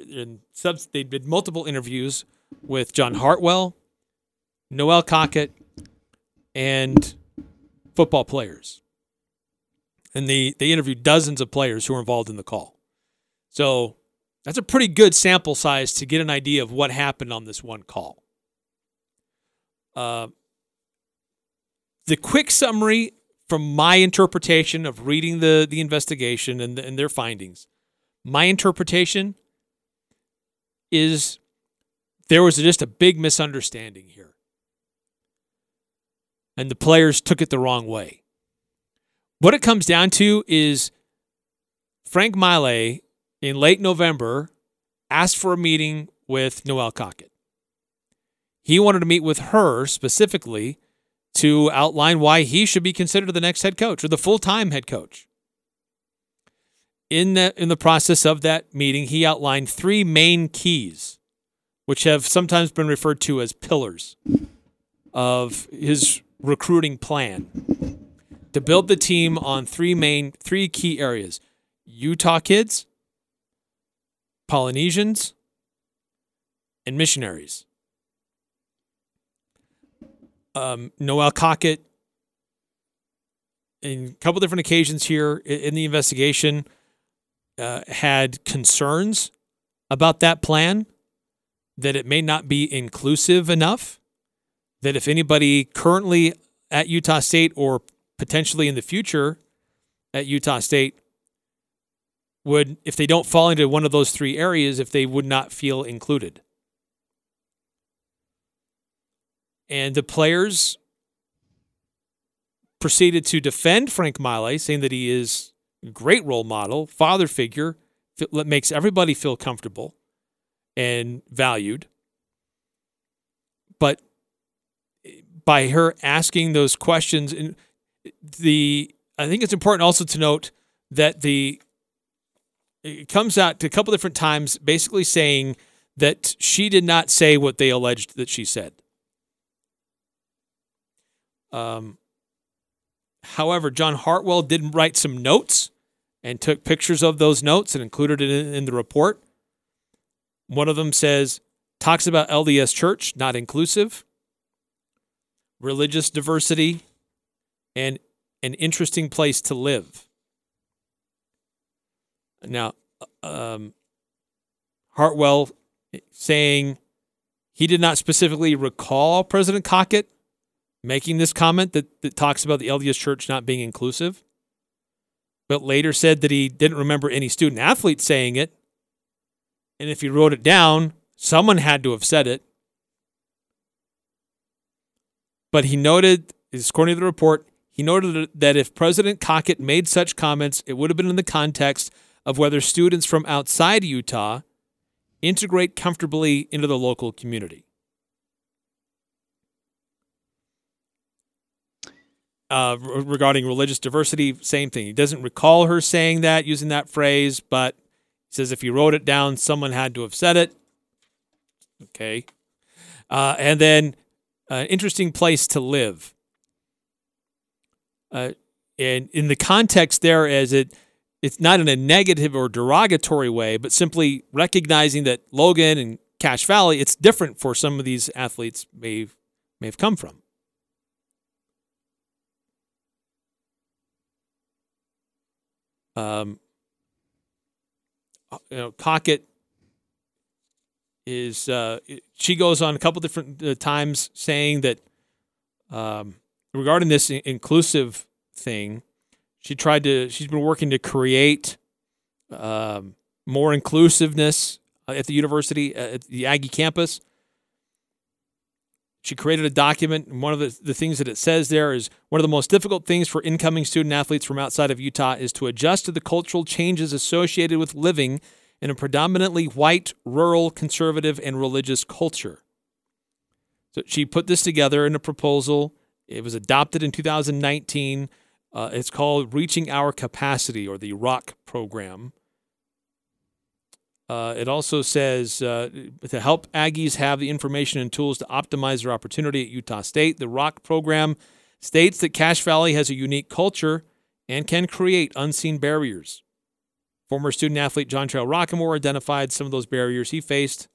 subs, they did multiple interviews with John Hartwell, Noelle Cockett, and football players. And they, they interviewed dozens of players who were involved in the call. So that's a pretty good sample size to get an idea of what happened on this one call. Uh, the quick summary from my interpretation of reading the, the investigation and, and their findings, my interpretation is there was just a big misunderstanding here and the players took it the wrong way. What it comes down to is Frank Maile in late November asked for a meeting with Noelle Cockett. He wanted to meet with her specifically to outline why he should be considered the next head coach or the full-time head coach. In the in the process of that meeting, he outlined three main keys, which have sometimes been referred to as pillars of his recruiting plan to build the team on three main, three key areas Utah kids, Polynesians, and missionaries. Um, Noelle Cockett, in a couple different occasions here in the investigation, uh, had concerns about that plan, that it may not be inclusive enough that if anybody currently at Utah State or potentially in the future at Utah State would, if they don't fall into one of those three areas, if they would not feel included. And the players proceeded to defend Frank Maile, saying that he is a great role model, father figure, that makes everybody feel comfortable and valued. But by her asking those questions, and the I think it's important also to note that the it comes out a couple different times, basically saying that she did not say what they alleged that she said. Um, however, John Hartwell did write some notes and took pictures of those notes and included it in, in the report. One of them says, talks about LDS Church, not inclusive, religious diversity, and an interesting place to live. Now, um, Hartwell saying he did not specifically recall President Cockett making this comment that, that talks about the LDS Church not being inclusive, but later said that he didn't remember any student athlete saying it. And if he wrote it down, someone had to have said it. But he noted, according to the report, he noted that if President Cockett made such comments, it would have been in the context of whether students from outside Utah integrate comfortably into the local community. Uh, regarding religious diversity, same thing. He doesn't recall her saying that, using that phrase, but he says if he wrote it down, someone had to have said it. Okay. Uh, and then, an uh, interesting place to live. Uh, and in the context there, as it it's not in a negative or derogatory way, but simply recognizing that Logan and Cache Valley, it's different for some of these athletes may may have come from. Um, uh, you know, Cockett is uh, she goes on a couple different uh, times saying that um, regarding this inclusive thing, she tried to. She's been working to create um, more inclusiveness at the university, at the Aggie campus. She created a document, and one of the, the things that it says there is one of the most difficult things for incoming student athletes from outside of Utah is to adjust to the cultural changes associated with living in a predominantly white, rural, conservative, and religious culture. So she put this together in a proposal. It was adopted in 2019. Uh, it's called Reaching Our Capacity or the ROC program. Uh, it also says uh, to help Aggies have the information and tools to optimize their opportunity at Utah State. The ROC program states that Cache Valley has a unique culture and can create unseen barriers. Former student athlete John Trail Rockemore identified some of those barriers he faced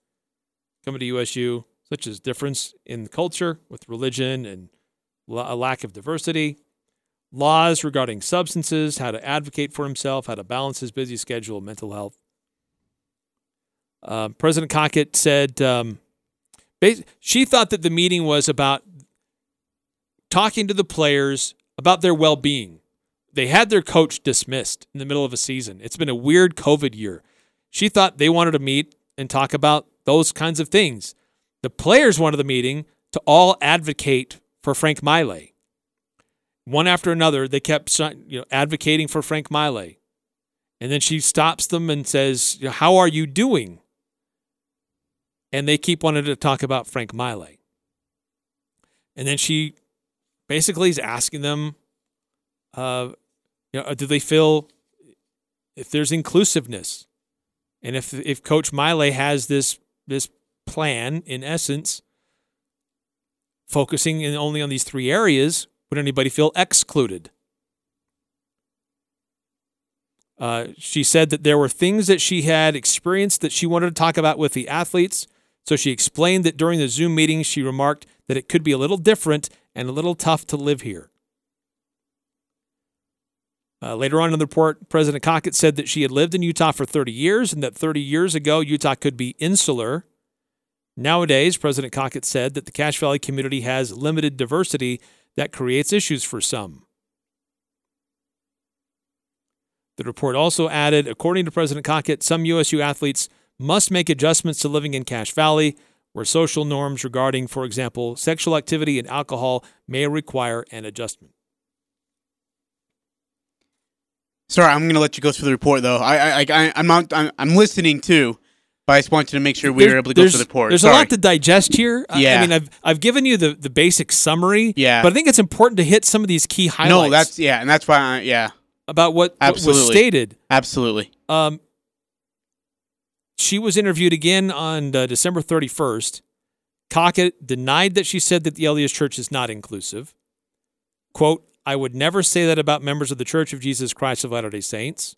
coming to USU, such as difference in culture with religion and a lack of diversity, laws regarding substances, how to advocate for himself, how to balance his busy schedule, mental health. Uh, President Cockett said um, she thought that the meeting was about talking to the players about their well being. They had their coach dismissed in the middle of a season. It's been a weird COVID year. She thought they wanted to meet and talk about those kinds of things. The players wanted the meeting to all advocate for Frank Maile one after another, they kept you know, advocating for Frank Maile. And then she stops them and says, How are you doing? And they keep wanting to talk about Frank Maile. And then she basically is asking them, uh, you know, do they feel if there's inclusiveness? And if if Coach Maile has this this plan, in essence, focusing in only on these three areas, would anybody feel excluded? Uh, she said that there were things that she had experienced that she wanted to talk about with the athletes. So she explained that during the Zoom meeting, she remarked that it could be a little different and a little tough to live here. Uh, later on in the report, President Cockett said that she had lived in Utah for 30 years and that 30 years ago, Utah could be insular. Nowadays, President Cockett said that the Cache Valley community has limited diversity that creates issues for some. The report also added according to President Cockett, some USU athletes must make adjustments to living in Cache Valley, where social norms regarding, for example, sexual activity and alcohol may require an adjustment. Sorry, I'm going to let you go through the report though. I, I, I I'm not, I'm, I'm listening too, but I just wanted to make sure we were able to go through the report. There's Sorry. a lot to digest here. I- I mean, I've I've given you the the basic summary. Yeah. But I think it's important to hit some of these key highlights. no, that's yeah, and that's why I, yeah, about what, what was stated. absolutely. Um, she was interviewed again on uh, December 31st. Cockett denied that she said that the LDS Church is not inclusive. Quote, I would never say that about members of the Church of Jesus Christ of Latter day Saints.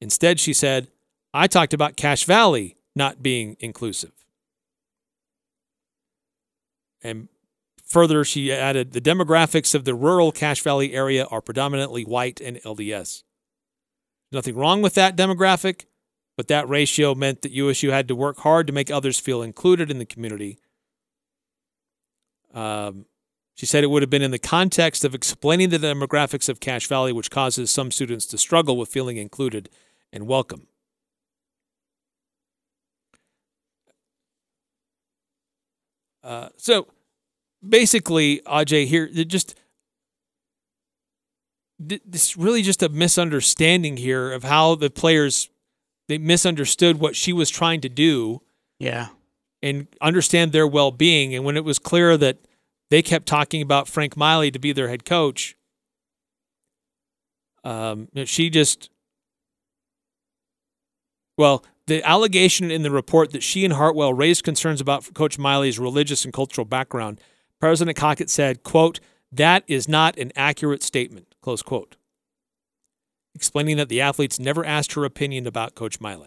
Instead, she said, I talked about Cache Valley not being inclusive. And further, she added, the demographics of the rural Cache Valley area are predominantly white and LDS. Nothing wrong with that demographic, but that ratio meant that USU had to work hard to make others feel included in the community. Um, she said it would have been in the context of explaining the demographics of Cache Valley, which causes some students to struggle with feeling included and welcome. Uh, so basically, Ajay, here, just th- this really just a misunderstanding here of how the players they misunderstood what she was trying to do Yeah, and understand their well-being. And when it was clear that they kept talking about Frank Maile to be their head coach um, she just well the allegation in the report that she and Hartwell raised concerns about Coach Maile's religious and cultural background President Cockett said quote that is not an accurate statement close quote explaining that the athletes never asked her opinion about Coach Maile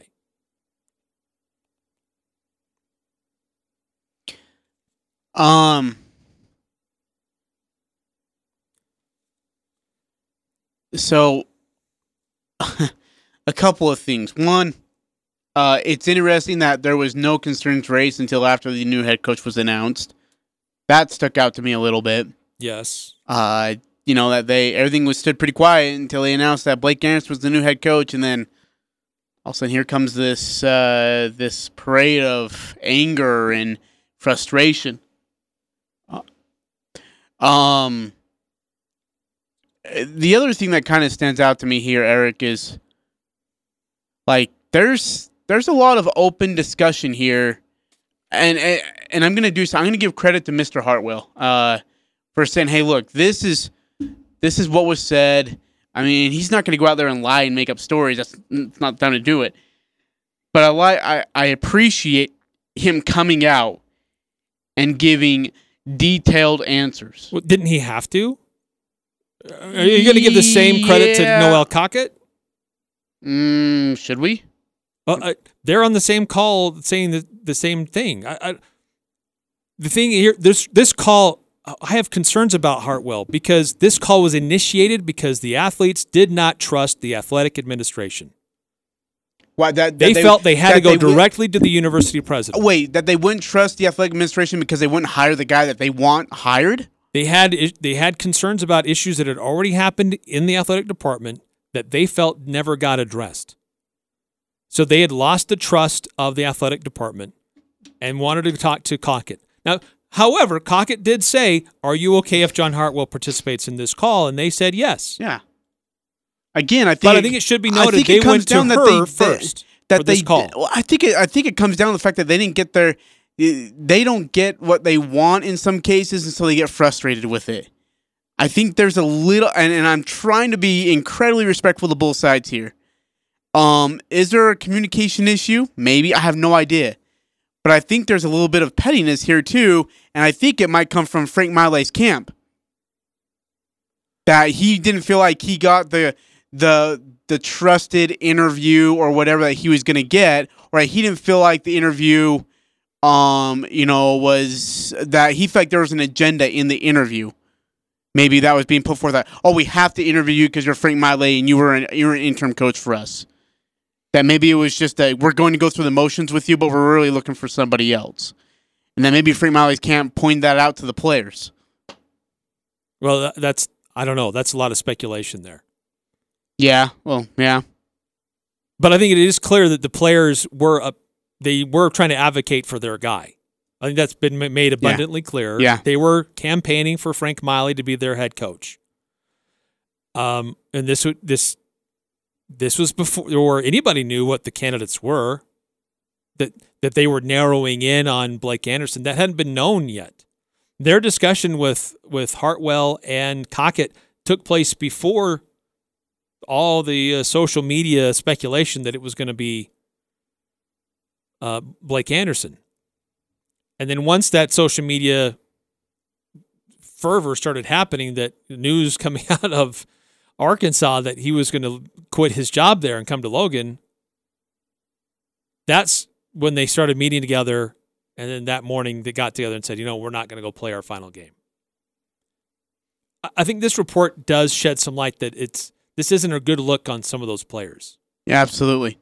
Um. So, [LAUGHS] a couple of things. One, uh, it's interesting that there was no concerns raised until after the new head coach was announced. That stuck out to me a little bit. yes Uh, you know that they everything was stood pretty quiet until they announced that Blake Garnis was the new head coach, and then all of a sudden here comes this uh, this parade of anger and frustration. Uh, Um, the other thing that kind of stands out to me here, Eric, is like there's there's a lot of open discussion here, and and, and I'm gonna do so. I'm gonna give credit to Mr. Hartwell uh, for saying, "Hey, look, this is this is what was said." I mean, he's not gonna go out there and lie and make up stories. That's it's not time to do it. But I I, I appreciate him coming out and giving detailed answers. Well, didn't he have to? Are you going to give the same credit Yeah. to Noelle Cockett? Mm, should we? Well, I, they're on the same call saying the, the same thing. I, I, the thing here, this this call, I have concerns about Hartwell because this call was initiated because the athletes did not trust the athletic administration. Why that, They, that felt they had to go directly to the university president. Wait, that they wouldn't trust the athletic administration because they wouldn't hire the guy that they want hired? They had they had concerns about issues that had already happened in the athletic department that they felt never got addressed. So they had lost the trust of the athletic department and wanted to talk to Cockett. Now, however, Cockett did say, "Are you okay if John Hartwell participates in this call?" And they said yes. Yeah. Again, I think. But I think it should be noted they it comes went to down that her they- first that for they this call. Well, I think it, I think it comes down to the fact that they didn't get their they don't get what they want in some cases, and so they get frustrated with it. I think there's a little, and, and I'm trying to be incredibly respectful to both sides here. Um, is there a communication issue? Maybe I have no idea, but I think there's a little bit of pettiness here too, and I think it might come from Frank Maile's camp. That he didn't feel like he got the the the trusted interview or whatever that he was going to get or he didn't feel like the interview um you know was that he felt like there was an agenda in the interview. Maybe that was being put forth that oh we have to interview you because you're Frank Maile and you were an you're an interim coach for us that maybe it was just that we're going to go through the motions with you but we're really looking for somebody else and then maybe Frank Maile's camp point that out to the players Well, that's I don't know. That's a lot of speculation there. yeah well yeah But I think it is clear that the players were up, they were trying to advocate for their guy. I think that's been made abundantly yeah. clear. Yeah. They were campaigning for Frank Maile to be their head coach. Um, and this would this this was before or anybody knew what the candidates were. That that they were narrowing in on Blake Anderson. That hadn't been known yet. Their discussion with with Hartwell and Cockett took place before all the uh, social media speculation that it was going to be uh, Blake Anderson. And then once that social media fervor started happening, that news coming [LAUGHS] out of Arkansas that he was going to quit his job there and come to Logan, that's when they started meeting together. And then that morning they got together and said, you know, we're not going to go play our final game. I think this report does shed some light that it's this isn't a good look on some of those players. Yeah, absolutely.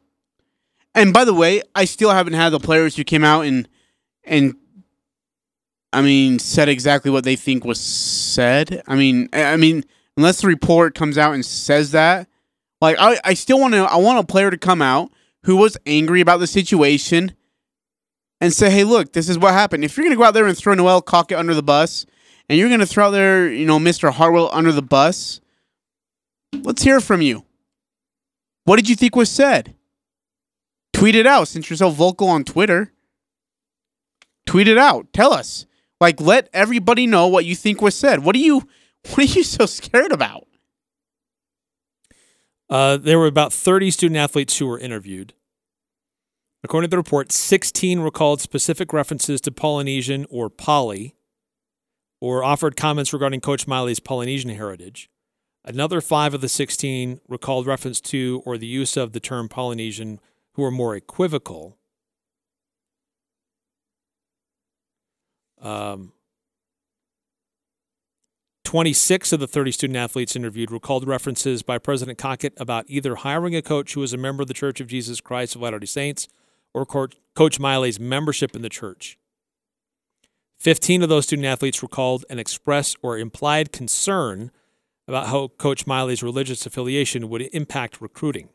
And by the way, I still haven't had the players who came out and and I mean said exactly what they think was said. I mean, I mean, unless the report comes out and says that, like I, I still want to I want a player to come out who was angry about the situation and say, hey, look, this is what happened. If you're gonna go out there and throw Noelle Cockett under the bus, and you're gonna throw out there, you know, Mr. Hartwell under the bus, let's hear from you. What did you think was said? Tweet it out since you're so vocal on Twitter. Tweet it out. Tell us. Like let everybody know what you think was said. What do you [LAUGHS] what are you so scared about? Uh, there were about 30 student athletes who were interviewed. According to the report, 16 recalled specific references to Polynesian or Poly, or offered comments regarding Coach Maile's Polynesian heritage. Another five of the 16 recalled reference to or the use of the term Polynesian who were more equivocal. Um, 26 of the 30 student athletes interviewed recalled references by President Cockett about either hiring a coach who was a member of the Church of Jesus Christ of Latter-day Saints or Coach Maile's membership in the church. 15 of those student athletes recalled an express or implied concern about how Coach Maile's religious affiliation would impact recruiting.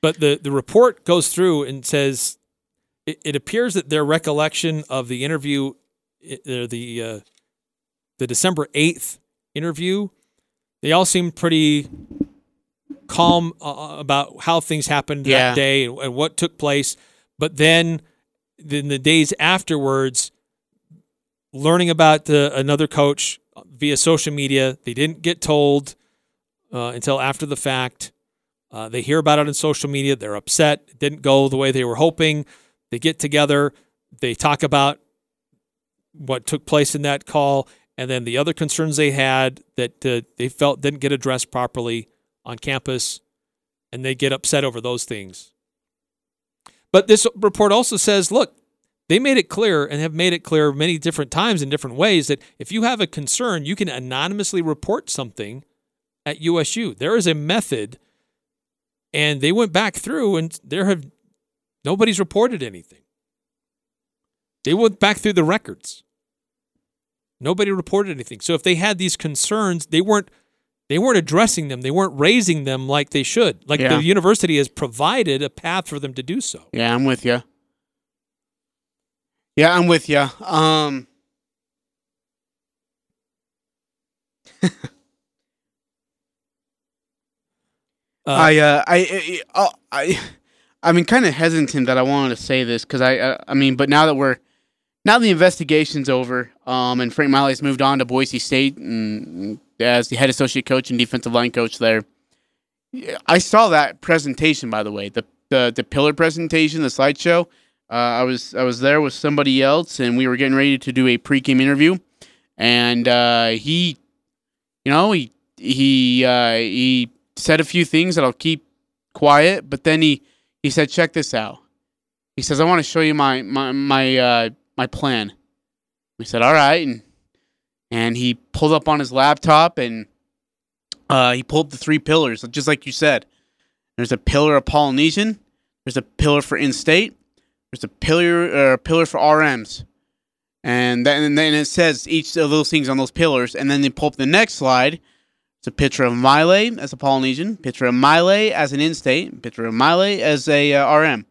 But the, the report goes through and says it, it appears that their recollection of the interview, the the, uh, the December eighth interview, they all seemed pretty calm uh, uh, about how things happened yeah. that day and, and, what took place. But then, in the days afterwards, learning about the, another coach via social media, they didn't get told uh, until after the fact. Uh, they hear about it on social media. They're upset. It didn't go the way they were hoping. They get together. They talk about what took place in that call, and then the other concerns they had that uh, they felt didn't get addressed properly on campus, and they get upset over those things. But this report also says, look, they made it clear and have made it clear many different times in different ways that if you have a concern, you can anonymously report something at USU. There is a method and they went back through and there have nobody's reported anything. They went back through the records. Nobody reported anything. So if they had these concerns, they weren't they weren't addressing them. They weren't raising them like they should. Like yeah. the university has provided a path for them to do so. Yeah, I'm with you. Yeah, I'm with you. Um [LAUGHS] Uh, I, uh, I, I, oh, I, I mean, kind of hesitant that I wanted to say this because I, uh, I mean, but now that we're, now the investigation's over, um, and Frank Maile's moved on to Boise State and as the head associate coach and defensive line coach there. I saw that presentation, by the way, the the, the pillar presentation, the slideshow. Uh, I was I was there with somebody else, and we were getting ready to do a pregame interview, and uh, he, you know, he he uh, he said a few things that I'll keep quiet, but then he he said, "Check this out." He says, "I want to show you my my my uh, my plan." We said, "All right," and and he pulled up on his laptop and uh, he pulled up the three pillars, just like you said. There's a pillar of Polynesian. There's a pillar for in-state. There's a pillar uh, pillar for RMs, and then and then it says each of those things on those pillars, and then they pull up the next slide It's a picture of as a Polynesian, picture of as an in-state, picture of as a uh, RM.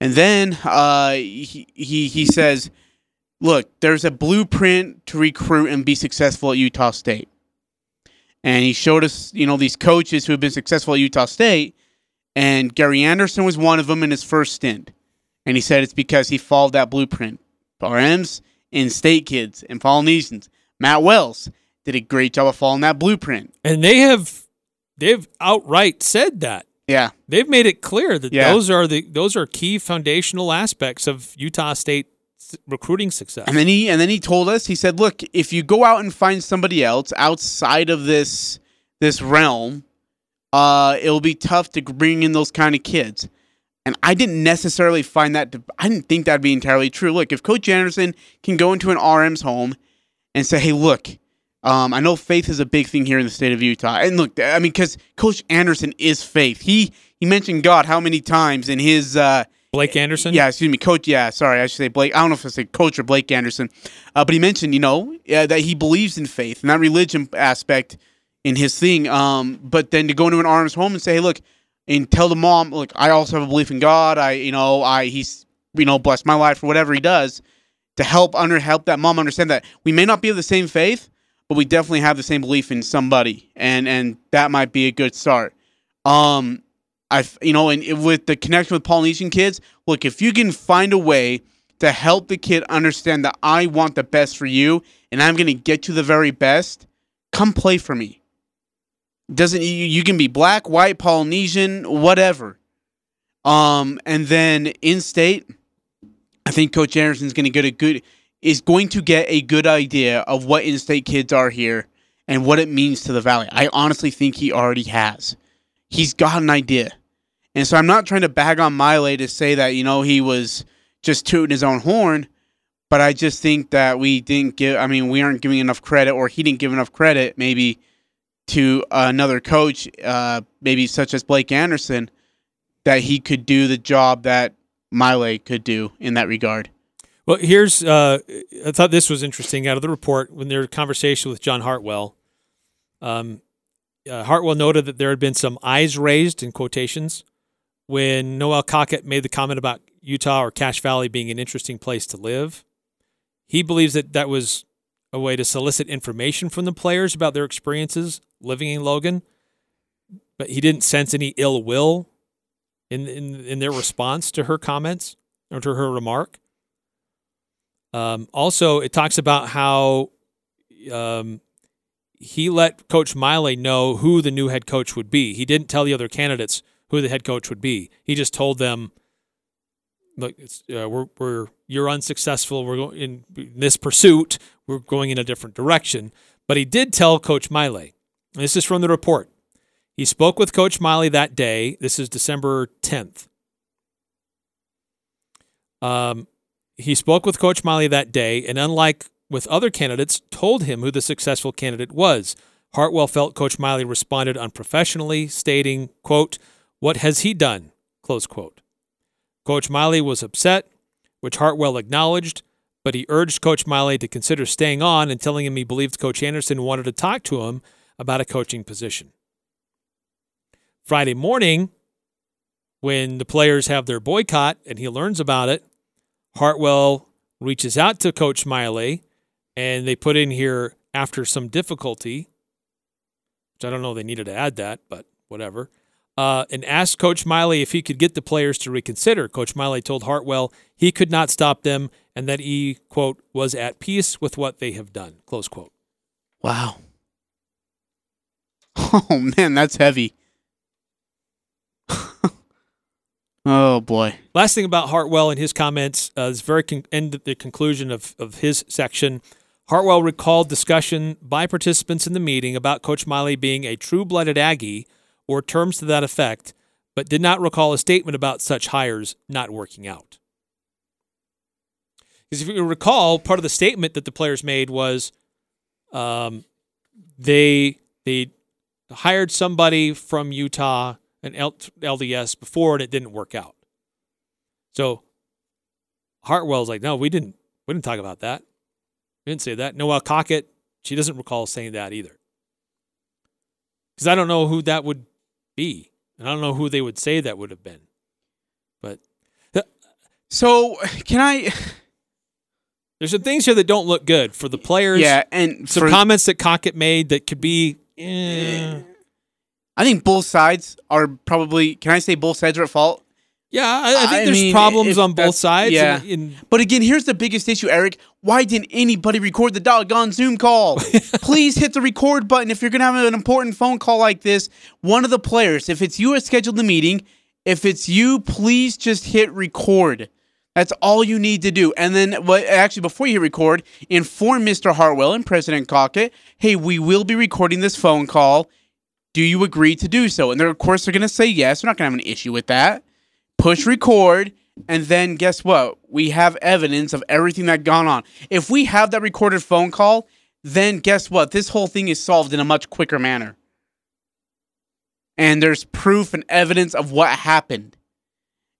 And then uh, he, he he says, "Look, there's a blueprint to recruit and be successful at Utah State." And he showed us, you know, these coaches who have been successful at Utah State, and Gary Anderson was one of them in his first stint. And he said it's because he followed that blueprint. RMs, in-state kids, and Polynesians. Matt Wells did a great job of following that blueprint. And they have they've outright said that. Yeah. They've made it clear that Yeah. those are the those are key foundational aspects of Utah State recruiting success. And then he and then he told us, he said, "Look, if you go out and find somebody else outside of this this realm, uh, it'll be tough to bring in those kind of kids." And I didn't necessarily find that. To, I didn't think that'd be entirely true. Look, if Coach Anderson can go into an RM's home and say, "Hey, look, um, I know faith is a big thing here in the state of Utah," and look, I mean, because Coach Anderson is faith. He he mentioned God how many times in his. Uh, Blake Anderson. yeah, excuse me, coach. Yeah, sorry, I should say Blake. I don't know if I say coach or Blake Anderson, uh, but he mentioned, you know, uh, that he believes in faith and that religion aspect in his thing. Um, but then to go into an RM's home and say, hey, look, and tell the mom, look, I also have a belief in God. I, you know, I he's, you know, blessed my life for whatever he does to help under help that mom understand that we may not be of the same faith, but we definitely have the same belief in somebody, and and that might be a good start. Um, I, you know, and with the connection with Polynesian kids, look, if you can find a way to help the kid understand that I want the best for you and I'm going to get you the very best, come play for me. Doesn't you, you can be black, white, Polynesian, whatever. Um, and then in state, I think Coach Anderson's going to get a good is going to get a good idea of what in-state kids are here and what it means to the valley. I honestly think he already has. He's got an idea. And so I'm not trying to bag on Maile to say that, you know, he was just tooting his own horn, but I just think that we didn't give I mean, we aren't giving enough credit or he didn't give enough credit maybe to another coach, uh, maybe such as Blake Anderson, that he could do the job that Maile could do in that regard. Well, here's uh, I thought this was interesting out of the report when a conversation with John Hartwell. Um, uh, Hartwell noted that there had been some eyes raised in quotations when Noelle Cockett made the comment about Utah or Cache Valley being an interesting place to live. He believes that that was a way to solicit information from the players about their experiences living in Logan, but he didn't sense any ill will in in, in their response to her comments or to her remark. Um, also, it talks about how um, he let Coach Maile know who the new head coach would be. He didn't tell the other candidates who the head coach would be. He just told them, "Look, uh, we're we're you're unsuccessful. We're going in this pursuit. We're going in a different direction." But he did tell Coach Maile. This is from the report. He spoke with Coach Maile that day. This is December 10th. Um, he spoke with Coach Maile that day, and unlike with other candidates, told him who the successful candidate was. Hartwell felt Coach Maile responded unprofessionally, stating, quote, What has he done? Close quote. Coach Maile was upset, which Hartwell acknowledged, but he urged Coach Maile to consider staying on and telling him he believed Coach Anderson wanted to talk to him about a coaching position. Friday morning, when the players have their boycott and he learns about it, Hartwell reaches out to Coach Maile and they put in here after some difficulty, which I don't know they needed to add that, but whatever, uh, and asked Coach Maile if he could get the players to reconsider. Coach Maile told Hartwell he could not stop them and that he, quote, was at peace with what they have done, close quote. Wow. [LAUGHS] Oh man, that's heavy. Oh boy. Last thing about Hartwell and his comments uh, is very con- end the conclusion of, of his section. Hartwell recalled discussion by participants in the meeting about Coach Maile being a true blooded Aggie or terms to that effect, but did not recall a statement about such hires not working out. Because if you recall, part of the statement that the players made was um, they they hired somebody from Utah, an LDS, before, and it didn't work out. So Hartwell's like, no, we didn't. We didn't talk about that. We didn't say that. Noelle Cockett, she doesn't recall saying that either. because I don't know who that would be, and I don't know who they would say that would have been. But [LAUGHS] So can I? [SIGHS] there's some things here that don't look good for the players. Yeah, and some for- comments that Cockett made that could be. eh. I think both sides are probably. Can I say both sides are at fault? Yeah, I, I think I there's mean, problems on both sides. yeah. and- and But again, here's the biggest issue, Eric. Why didn't anybody record the doggone Zoom call? [LAUGHS] Please hit the record button if you're going to have an important phone call like this. One of the players, if it's you who scheduled the meeting, if it's you, please just hit record. That's all you need to do. And then, what? actually, before you hit record, inform Mr. Hartwell and President Cockett, hey, we will be recording this phone call. Do you agree to do so? And they're, of course, they're going to say yes. They're not going to have an issue with that push record, and then guess what? We have evidence of everything that gone on. If we have that recorded phone call, then guess what? This whole thing is solved in a much quicker manner. And there's proof and evidence of what happened.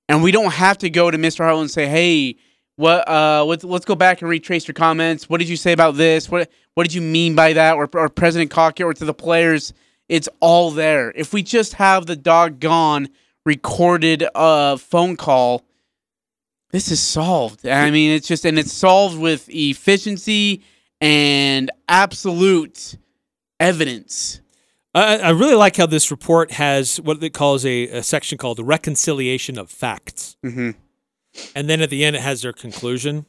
And we don't have to go to Mr. Hartwell and say, "Hey, what? Uh, let's let's go back and retrace your comments. What did you say about this? What what did you mean by that?" Or, or President Cockett or to the players, it's all there. If we just have the doggone recorded uh, phone call, this is solved. I mean, it's just and it's solved with efficiency and absolute evidence. I, I really like how this report has what it calls a, a section called the reconciliation of facts. Mm-hmm. and then at the end it has their conclusion.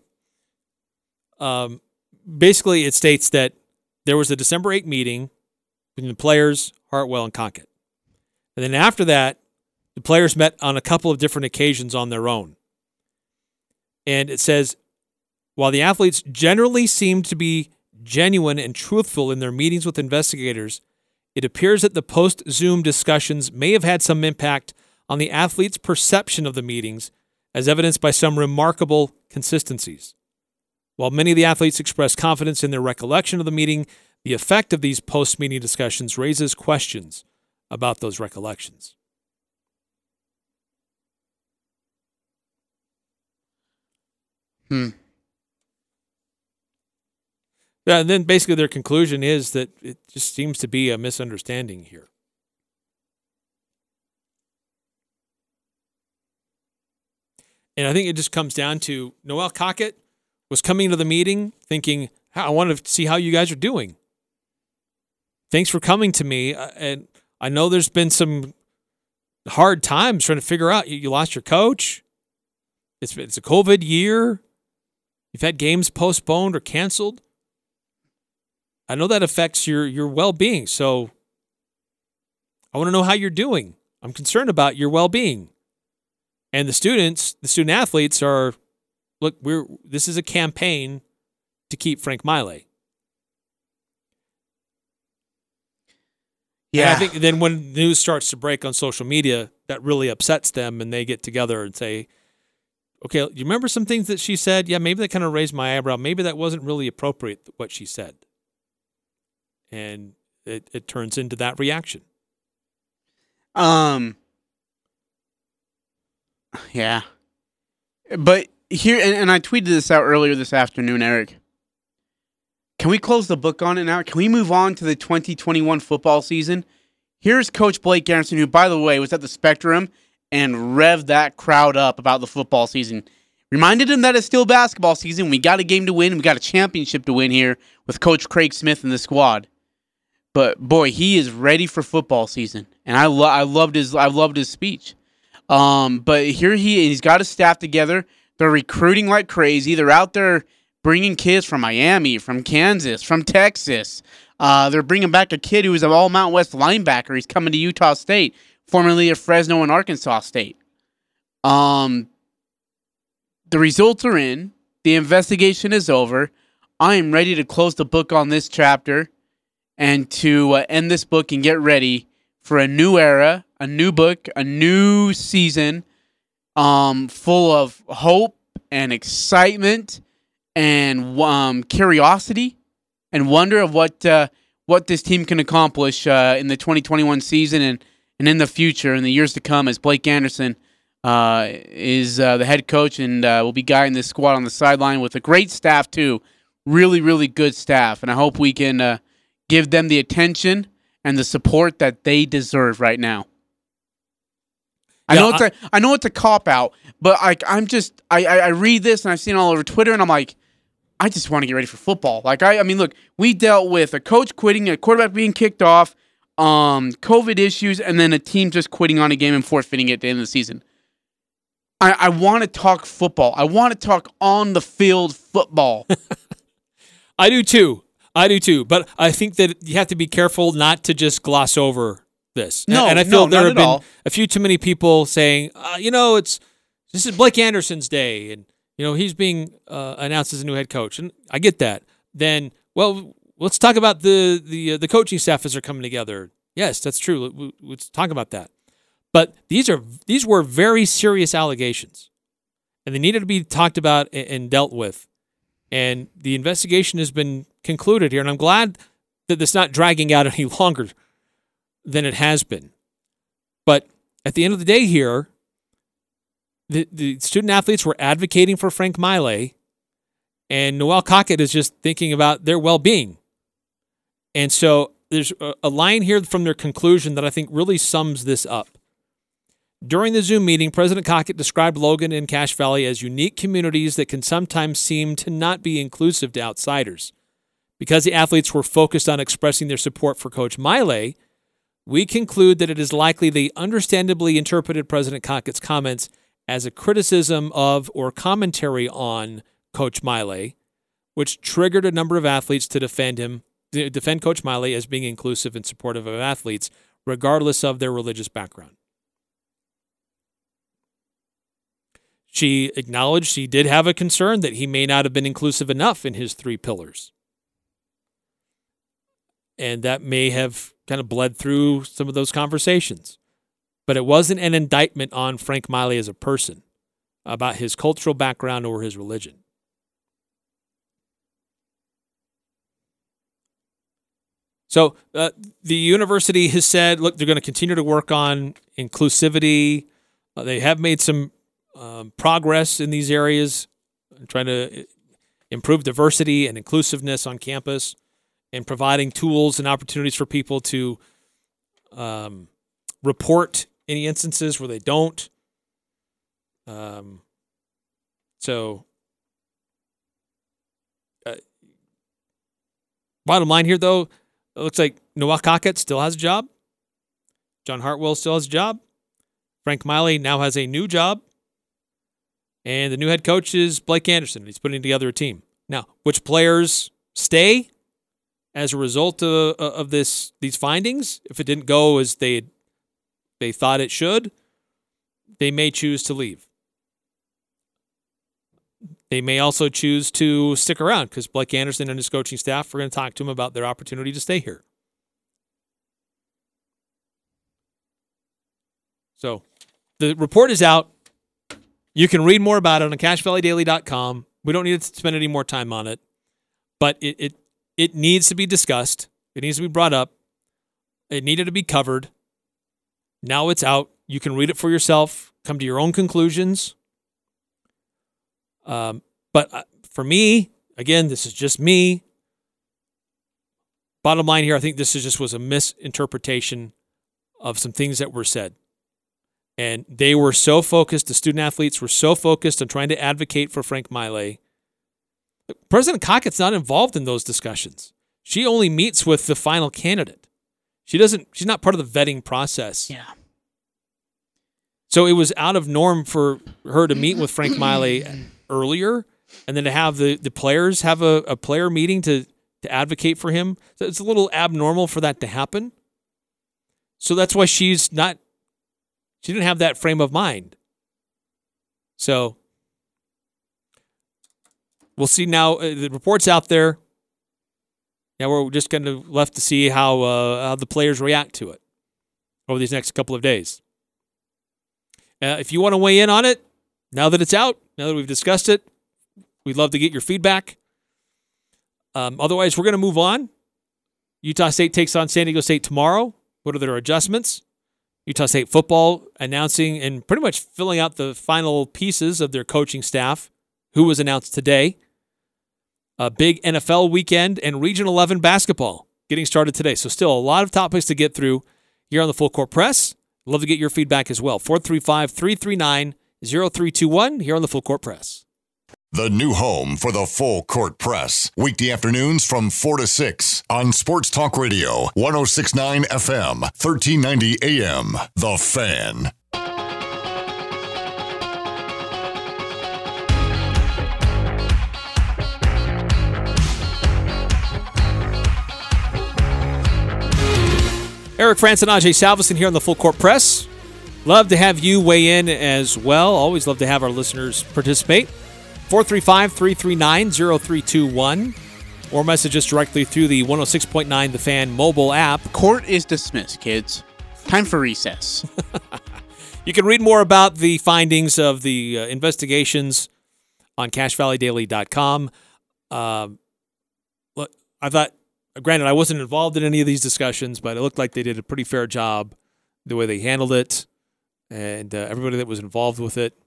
Um, basically, it states that there was a December 8 meeting between the players, Hartwell, and Cockett. And then after that, the players met on a couple of different occasions on their own. And it says, while the athletes generally seemed to be genuine and truthful in their meetings with investigators, it appears that the post Zoom discussions may have had some impact on the athletes' perception of the meetings, as evidenced by some remarkable consistencies. While many of the athletes expressed confidence in their recollection of the meeting, the effect of these post meeting discussions raises questions about those recollections. Hmm. Yeah, and then basically their conclusion is that it just seems to be a misunderstanding here. And I think it just comes down to Noelle Cockett was coming to the meeting thinking, I want to see how you guys are doing. Thanks for coming to me. Uh, And I know there's been some hard times trying to figure out you, you lost your coach. It's, it's a COVID year. You've had games postponed or canceled. I know that affects your your well-being. So I want to know how you're doing. I'm concerned about your well-being. And the students, the student athletes are look, we're this is a campaign to keep Frank Maile. And Yeah, I think then when news starts to break on social media, that really upsets them and they get together and say, Okay, you remember some things that she said? Yeah, maybe that kind of raised my eyebrow. Maybe that wasn't really appropriate what she said. And it, it turns into that reaction. Um. Yeah. But here, and, and I tweeted this out earlier this afternoon, Eric. Can we close the book on it now? Can we move on to the 2021 football season? Here's Coach Blake Anderson, who, by the way, was at the Spectrum and revved that crowd up about the football season. Reminded him that it's still basketball season. We got a game to win. We got a championship to win here with Coach Craig Smith and the squad. But boy, he is ready for football season, and I lo- I loved his I loved his speech. Um, but here he he's got his staff together. They're recruiting like crazy. They're out there bringing kids from Miami, from Kansas, from Texas. Uh, they're bringing back a kid who was an all Mountain West linebacker. He's coming to Utah State, formerly of Fresno and Arkansas State. Um, the results are in. The investigation is over. I am ready to close the book on this chapter and to uh, end this book and get ready for a new era, a new book, a new season, um, full of hope and excitement and um, curiosity and wonder of what uh, what this team can accomplish uh, in the 2021 season and and in the future in the years to come as Blake Anderson uh, is uh, the head coach and uh, will be guiding this squad on the sideline with a great staff too, really really good staff, and I hope we can uh, give them the attention and the support that they deserve right now. I Yeah, know it's a I know it's a cop out, but like I'm just I, I I read this and I've seen it all over Twitter and I'm like, I just want to get ready for football. Like I I mean look, we dealt with a coach quitting, a quarterback being kicked off, um, COVID issues, and then a team just quitting on a game and forfeiting it at the end of the season. I, I want to talk football. I want to talk on the field football. [LAUGHS] I do too. I do too. But I think that you have to be careful not to just gloss over this. No, and I feel no, there have been all. a few too many people saying, uh, you know, it's this is Blake Anderson's day, and you know he's being uh, announced as a new head coach, and I get that. Then, well, let's talk about the the uh, the coaching staff as they're coming together. Yes, that's true. Let's talk about that. But these are these were very serious allegations, and they needed to be talked about and dealt with. And the investigation has been concluded here, and I'm glad that it's not dragging out [LAUGHS] any longer than it has been. But at the end of the day, here, the, the student athletes were advocating for Frank Maile, and Noelle Cockett is just thinking about their well being. And so there's a, a line here from their conclusion that I think really sums this up. During the Zoom meeting, President Cockett described Logan and Cache Valley as unique communities that can sometimes seem to not be inclusive to outsiders. Because the athletes were focused on expressing their support for Coach Maile, we conclude that it is likely they understandably interpreted President Cockett's comments as a criticism of or commentary on Coach Maile, which triggered a number of athletes to defend him, defend Coach Maile as being inclusive and supportive of athletes, regardless of their religious background. She acknowledged she did have a concern that he may not have been inclusive enough in his three pillars. And that may have kind of bled through some of those conversations. But it wasn't an indictment on Frank Maile as a person about his cultural background or his religion. So uh, the university has said, look, they're going to continue to work on inclusivity. Uh, they have made some um, progress in these areas, trying to improve diversity and inclusiveness on campus, and providing tools and opportunities for people to um, report any instances where they don't. Um, so, uh, bottom line here, though, it looks like Noelle Cockett still has a job. John Hartwell still has a job. Frank Maile now has a new job. And the new head coach is Blake Anderson. He's putting together a team. Now, which players stay as a result of, of this these findings? If it didn't go as they they thought it should, they may choose to leave. They may also choose to stick around because Blake Anderson and his coaching staff are going to talk to him about their opportunity to stay here. So the report is out. You can read more about it on cachevalleydaily.com. We don't need to spend any more time on it, but it, it, it needs to be discussed. It needs to be brought up. It needed to be covered. Now it's out. You can read it for yourself, come to your own conclusions. Um, but uh, for me, again, this is just me. Bottom line here, I think this is just was a misinterpretation of some things that were said. And they were so focused, the student athletes were so focused on trying to advocate for Frank Maile. President Cockett's not involved in those discussions. She only meets with the final candidate. She doesn't, she's not part of the vetting process. Yeah. So it was out of norm for her to meet with Frank Maile earlier and then to have the, the players have a, a player meeting to, to advocate for him. So it's a little abnormal for that to happen. So that's why she's not, she didn't have that frame of mind. So we'll see now. Uh, the report's out there. Now we're just kind of left to see how, uh, how the players react to it over these next couple of days. Uh, if you want to weigh in on it, now that it's out, now that we've discussed it, we'd love to get your feedback. Um, otherwise, we're going to move on. Utah State takes on San Diego State tomorrow. What are their adjustments? Utah State football announcing and pretty much filling out the final pieces of their coaching staff, who was announced today. A big NFL weekend and Region 11 basketball. getting started today. So, still a lot of topics to get through here on the Full Court Press. Love to get your feedback as well. 435 339 0321 here on the Full Court Press. The new home for the Full Court Press. Weekday afternoons from 4 to 6 on Sports Talk Radio, 1069 FM, 1390 AM. The Fan. Eric Frandsen and Ajay Salvesen here on the Full Court Press. Love to have you weigh in as well. Always love to have our listeners participate. 435 339 0321 or message us directly through the 106.9 The Fan mobile app. Court is dismissed, kids. Time for recess. [LAUGHS] You can read more about the findings of the uh, investigations on CacheValleyDaily.com. Uh, look, I thought, granted, I wasn't involved in any of these discussions, but it looked like they did a pretty fair job the way they handled it, and uh, everybody that was involved with it.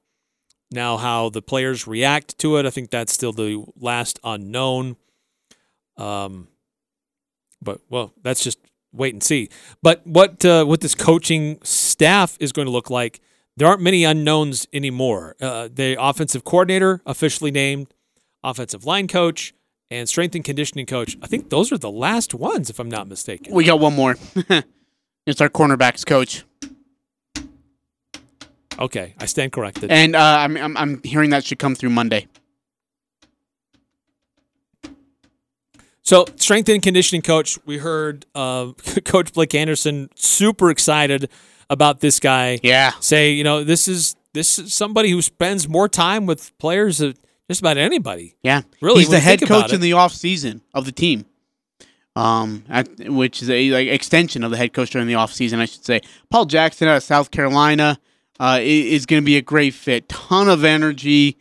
Now, how the players react to it, I think that's still the last unknown. Um, but well, that's just wait and see. But what uh, what this coaching staff is going to look like, there aren't many unknowns anymore. Uh, the offensive coordinator officially named, offensive line coach, and strength and conditioning coach. I think those are the last ones, if I'm not mistaken. we got one more. [LAUGHS] it's our cornerbacks coach, Okay, I stand corrected. and uh, I'm, I'm I'm hearing that should come through Monday. So, strength and conditioning coach, we heard uh, [LAUGHS] Coach Blake Anderson super excited about this guy. Yeah, Say, you know, this is this is somebody who spends more time with players than just about anybody. yeah. Really, he's the head coach in the off season of the team. Um, at, which is a like extension of the head coach during the off season, I should say. Paul Jackson out of South Carolina uh, is going to be a great fit. Ton of energy,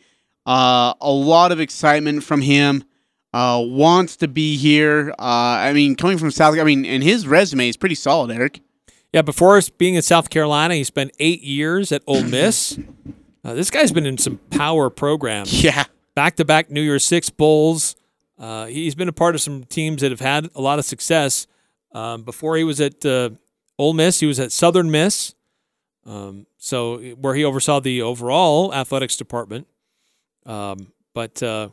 uh, a lot of excitement from him. Uh, wants to be here. Uh, I mean, coming from South, I mean, and his resume is pretty solid, Eric. Yeah, before being in South Carolina, he spent eight years at Ole [CLEARS THROAT] Miss. Uh, this guy's been in some power programs, Yeah, back to back New Year's Six bowls. Uh, he's been a part of some teams that have had a lot of success. Um, before he was at uh, Ole Miss, he was at Southern Miss, um, so where he oversaw the overall athletics department. Um, but uh,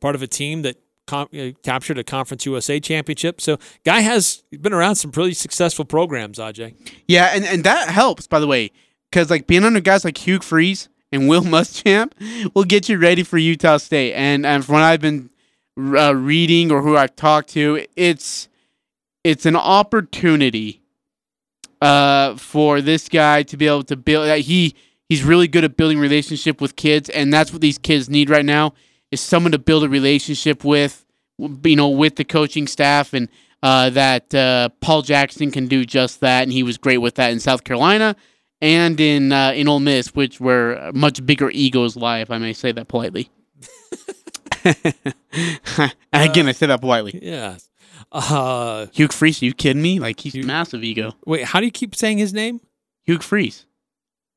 part of a team that com- uh, captured a Conference USA championship. So, guy has been around some pretty successful programs. Aj. Yeah, and, and that helps, by the way, because like being under guys like Hugh Freeze and Will Muschamp will get you ready for Utah State. And and from what I've been uh, reading or who I've talked to, it's it's an opportunity uh, for this guy to be able to build. Uh, he he's really good at building relationship with kids, and that's what these kids need right now is someone to build a relationship with, you know, with the coaching staff and uh, that uh, Paul Jackson can do just that, and he was great with that in South Carolina and in uh, in Ole Miss, which were much bigger egos lie, if I may say that politely. [LAUGHS] Again, I say that politely. Yeah. Uh, Hugh Freeze, are you kidding me? Like he's Hugh- massive ego. wait, how do you keep saying his name? Hugh Freeze.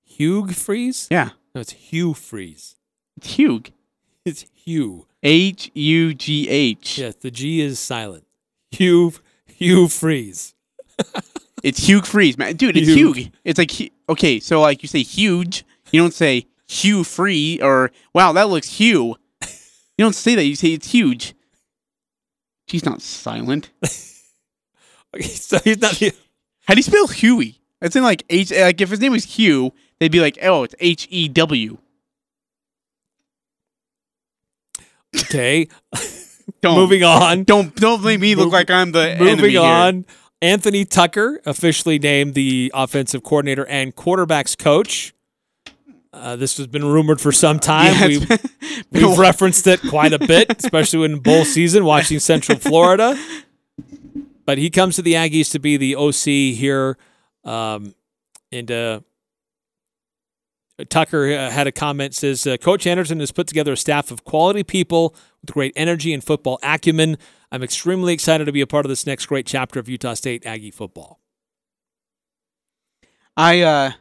Hugh Freeze? Yeah, No, it's Hugh Freeze. it's Hugh. It's Hugh. H U G H. Yes, the G is silent. Hugh Hugh Freeze. [LAUGHS] It's Hugh Freeze, man. Dude, it's Hugh. Hugh. It's like hu- okay, so like you say huge, you don't say Hugh Free or wow, that looks Hugh. You don't say that. You say it's huge. She's not silent. [LAUGHS] Okay, so he's not How do you spell Huey? It's in like H. Like if his name was Hugh, they'd be like, oh, it's H E W. Okay. Don't [LAUGHS] Moving on. Don't don't make me look Move- like I'm the enemy Moving here. On. Anthony Tucker, officially named the offensive coordinator and quarterbacks coach. Uh, this has been rumored for some time. Yeah, we, it's been a we've while. referenced it quite a bit, [LAUGHS] especially in bowl season, watching Central Florida. But he comes to the Aggies to be the OC here. Um, and uh, Tucker uh, had a comment says uh, Coach Anderson has put together a staff of quality people with great energy and football acumen. I'm extremely excited to be a part of this next great chapter of Utah State Aggie football. I uh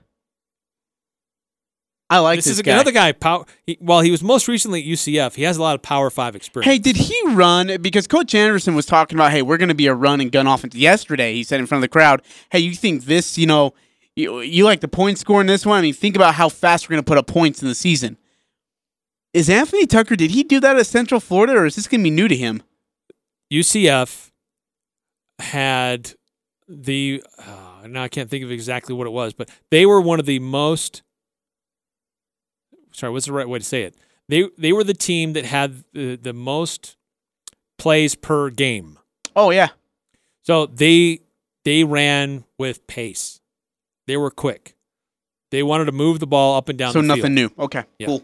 I like This this, is guy. another guy. Power, he, while he was most recently at UCF, he has a lot of Power. He has a lot of Power Five experience. Hey, did he run? Because Coach Anderson was talking about, hey, we're going to be a run and gun offense. Yesterday, he said in front of the crowd, hey, you think this, you know, you, you like the point score in this one? I mean, think about how fast we're going to put up points in the season. Is Anthony Tucker, did he do that at Central Florida, or is this going to be new to him? UCF had the uh, now I can't think of exactly what it was, but they were one of the most. Sorry, what's the right way to say it? They they were the team that had the, the most plays per game. Oh, yeah. So they they ran with pace. They were quick. They wanted to move the ball up and down. So nothing field. new. Okay, Yeah. cool.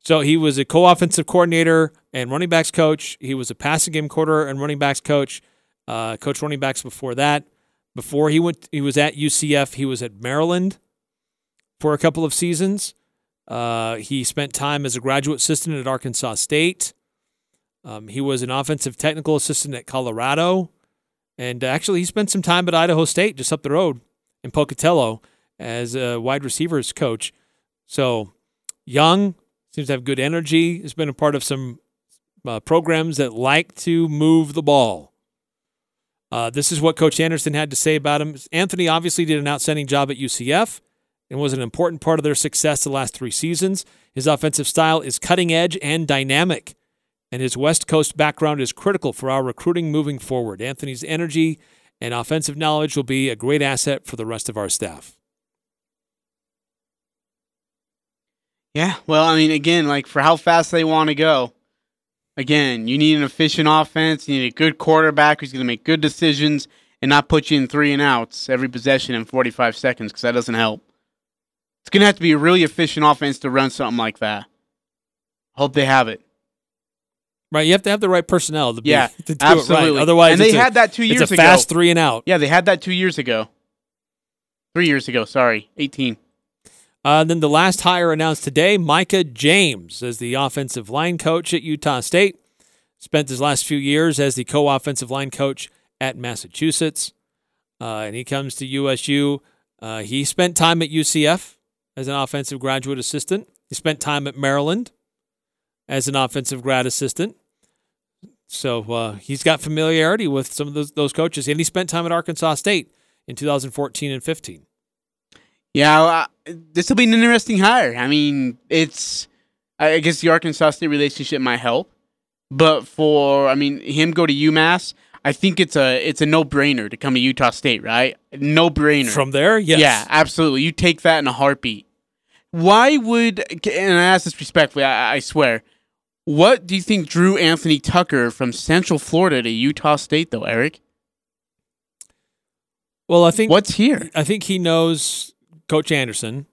So he was a co-offensive coordinator and running backs coach. He was a passing game quarter and running backs coach. Uh, coach running backs before that. Before he went, he was at UCF. He was at Maryland for a couple of seasons. Uh, he spent time as a graduate assistant at Arkansas State. Um, he was an offensive technical assistant at Colorado, and actually he spent some time at Idaho State, just up the road in Pocatello, as a wide receivers coach. So young, seems to have good energy. Has been a part of some uh, programs that like to move the ball. Uh, this is what Coach Anderson had to say about him. Anthony obviously did an outstanding job at UCF and was an important part of their success the last three seasons. His offensive style is cutting edge and dynamic, and his West Coast background is critical for our recruiting moving forward. Anthony's energy and offensive knowledge will be a great asset for the rest of our staff. Yeah, well, I mean, again, like for how fast they want to go, again, you need an efficient offense. You need a good quarterback who's going to make good decisions and not put you in three and outs every possession in 45 seconds because that doesn't help. It's going to have to be a really efficient offense to run something like that. Hope they have it. Right, you have to have the right personnel to be Yeah, [LAUGHS] to do absolutely. it right. Otherwise, and they a- had that two years ago. it's a ago. fast three and out. Yeah, they had that two years ago. Three years ago, sorry, 18. Uh, then the last hire announced today, Micah James as the offensive line coach at Utah State. Spent his last few years as the co-offensive line coach at Massachusetts, uh, and he comes to USU. Uh, he spent time at UCF as an offensive graduate assistant. He spent time at Maryland as an offensive grad assistant. So uh, he's got familiarity with some of those, those coaches, and he spent time at Arkansas State in 2014 and 15. Yeah, uh, this will be an interesting hire. I mean, it's I guess the Arkansas State relationship might help, but for I mean him go to UMass, I think it's a it's a no brainer to come to Utah State, right? No brainer. From there, yes. Yeah, absolutely. You take that in a heartbeat. Why would and I ask this respectfully, I, I swear. What do you think drew Anthony Tucker from Central Florida to Utah State, though, Eric? Well, I think What's here? I think he knows Coach Anderson.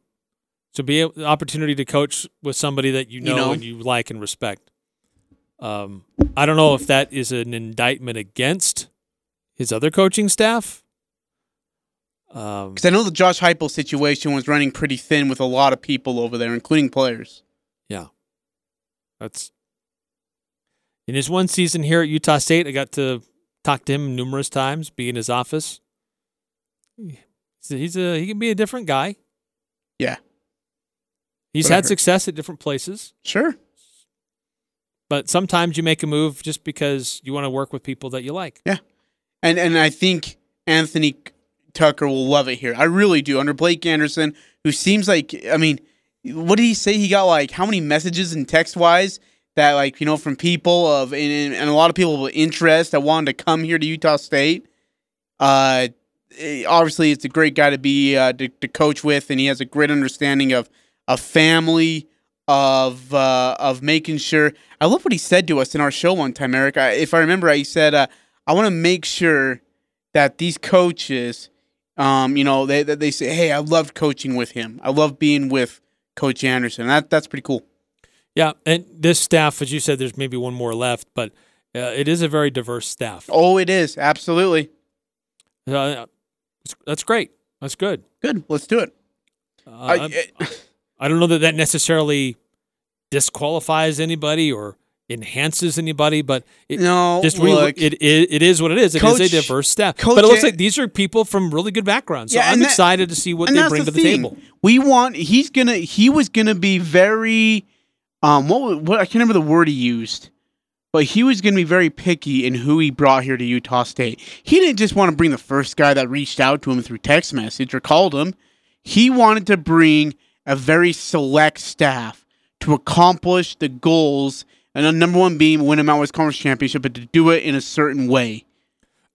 So be the opportunity to coach with somebody that you know, know. and you like and respect. Um, I don't know if that is an indictment against his other coaching staff. Um, Because I know the Josh Heupel situation was running pretty thin with a lot of people over there, including players. Yeah, that's in his one season here at Utah State. I got to talk to him numerous times, be in his office. He's a, he's a he can be a different guy. Yeah. He's What I had success at different places. Sure. but sometimes you make a move just because you want to work with people that you like. Yeah. And and I think Anthony Tucker will love it here. I really do. Under Blake Anderson, who seems like I mean, what did he say? He got like how many messages and text wise that like you know from people of and, and a lot of people with interest that wanted to come here to Utah State. Uh, obviously it's a great guy to be uh, to, to coach with, and he has a great understanding of a family of uh, of making sure. I love what he said to us in our show one time, Eric. I, if I remember right, he said, uh, "I want to make sure that these coaches, um, you know, they they they say, hey, I loved coaching with him. I love being with Coach Anderson. That that's pretty cool. Yeah, and this staff, as you said, there's maybe one more left, but uh, it is a very diverse staff. Oh, it is absolutely Uh, that's great. That's good. good. Let's do it. Uh, I- I, I don't know that that necessarily disqualifies anybody or enhances anybody, but it, No, just re- look. it, it it is what it is. It is Coach- a diverse staff, Coach but it looks like these are people from really good backgrounds. So Yeah, I'm that- excited to see what they bring to the thing. table. We want he's gonna he was gonna be very um what what I can't remember the word he used, but he was gonna be very picky in who he brought here to Utah State. He didn't just want to bring the first guy that reached out to him through text message or called him. He wanted to bring a very select staff to accomplish the goals, and the number one being win a Mountain West Conference championship, but to do it in a certain way.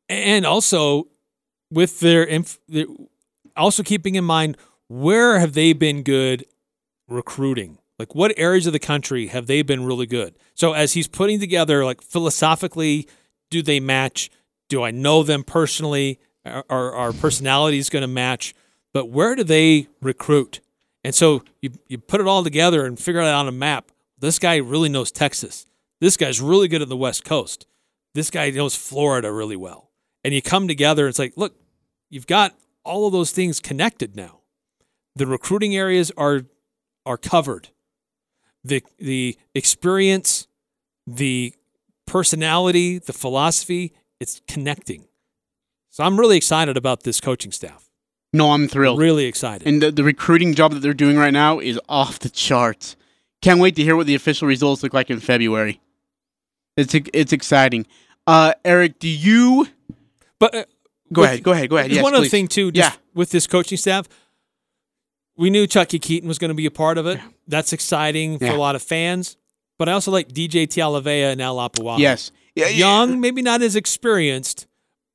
and also with their, inf- also keeping in mind where have they been good recruiting like what areas of the country have they been really good? So as he's putting together like philosophically do they match? Do i know them personally? Are our personalities going to match? But where do they recruit? And so you, you put it all together and figure it out on a map. This guy really knows texas. This guy's really good at the west coast. This guy knows Florida really well. And you come together, it's like, look, you've got all of those things connected now. The recruiting areas are are covered. The the experience, the personality, the philosophy, it's connecting. So I'm really excited about this coaching staff. No, I'm thrilled. Really excited. And the, the recruiting job that they're doing right now is off the charts. Can't wait to hear what the official results look like in February. It's it's exciting. Uh, Eric, do you but uh, go with- ahead? Go ahead. Go ahead. Yes, one other please. thing too, just Yeah. with this coaching staff. We knew Chuckie Keeton was going to be a part of it. That's exciting for Yeah. a lot of fans. But I also like DJ Tialavea and Al. Yes. Yeah, yeah. Young, maybe not as experienced,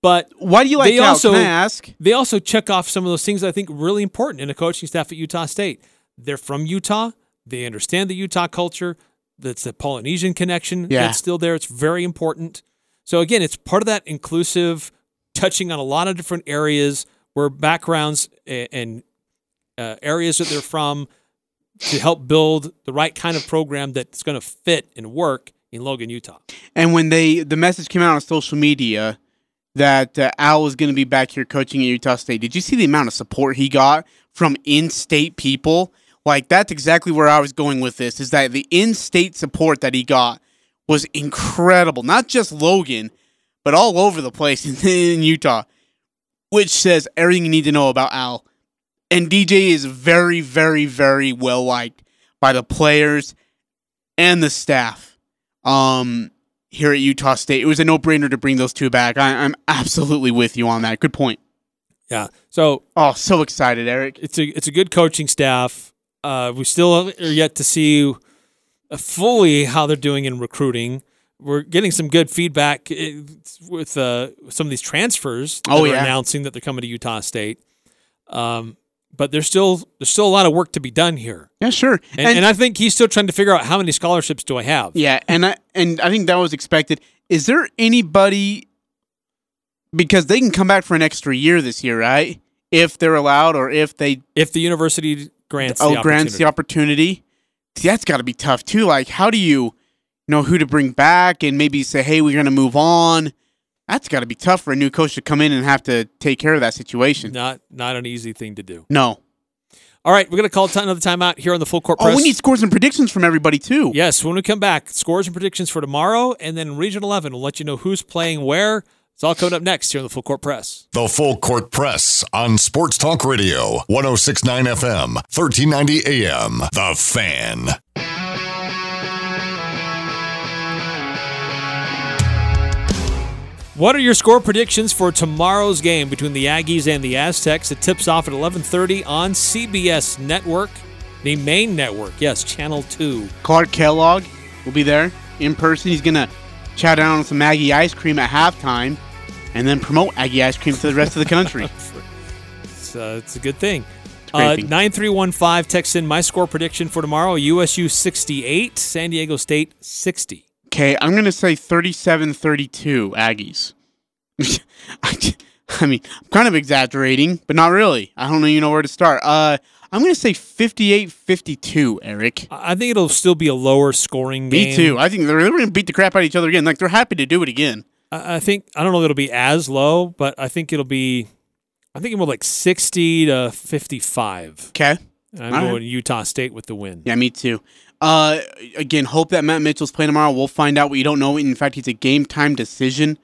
but Why do you like They Al? also- Can I ask? they also check off some of those things I think really important in a coaching staff at Utah State. They're from Utah. They understand the Utah culture. That's the Polynesian connection Yeah. that's still there. It's very important. So again, it's part of that inclusive, touching on a lot of different areas where backgrounds a- and uh, areas that they're from to help build the right kind of program that's going to fit and work in Logan, Utah. And when they the message came out on social media that uh, Al was going to be back here coaching at Utah State, did you see the amount of support he got from in-state people? Like that's exactly where I was going with this. Is that the in-state support that he got was incredible. Not just Logan, but all over the place in, [LAUGHS] in Utah, which says everything you need to know about Al. And DJ is very, very, very well liked by the players and the staff um, here at Utah State. It was a no brainer to bring those two back. I, I'm absolutely with you on that. Good point. Yeah. So Oh, so excited, Eric. it's a it's a good coaching staff. Uh, we still are yet to see uh, fully how they're doing in recruiting. We're getting some good feedback eh, with uh, some of these transfers Oh, are yeah. announcing that they're coming to Utah State. Um, but there's still there's still a lot of work to be done here, Yeah, sure. and, and, I think he's still trying to figure out how many scholarships do I have. yeah, and I and I think that was expected. Is there anybody because they can come back for an extra year this year, right? If they're allowed, or if they If the university grants oh the grants the opportunity, See, that's got to be tough too. Like, how do you know who to bring back and maybe say, hey, we're gonna move on? That's got to be tough for a new coach to come in and have to take care of that situation. not not an easy thing to do. No. All right, we're gonna call time another timeout here on the full court press. Oh, we need scores and predictions from everybody too. Yes, when we come back, scores and predictions for tomorrow, and then Region 11 will let you know who's playing where. It's all coming up next here on the Full Court Press. The Full Court Press on Sports Talk Radio, 1069 FM, 1390 AM. The Fan. What are your score predictions for tomorrow's game between the Aggies and the Aztecs? It tips off at 11:30 on CBS Network, the main network. Yes, Channel 2. Clark Kellogg will be there in person. He's gonna chow down on some Aggie ice cream at halftime, and then promote Aggie ice cream to the rest of the country. [LAUGHS] It's, uh, it's a good thing. Uh, thing. 9315 text in my score prediction for tomorrow USU 68, San Diego State 60. Okay, I'm gonna say 37-32 Aggies. [LAUGHS] I, mean, I'm kind of exaggerating, but not really. I don't even know where to start. Uh, I'm gonna say 58-52, Eric. I think it'll still be a lower scoring game. Me too. I think they're, they're gonna beat the crap out of each other again. Like they're happy to do it again. I I think I don't know if it'll be as low, but I think it'll be I think more like 60 to 55. Okay. I'm All right. going Utah State with the win. Yeah, me too. Uh, again, hope that Matt Mitchell's playing tomorrow. We'll find out. We don't know. In fact, it's a game time decision.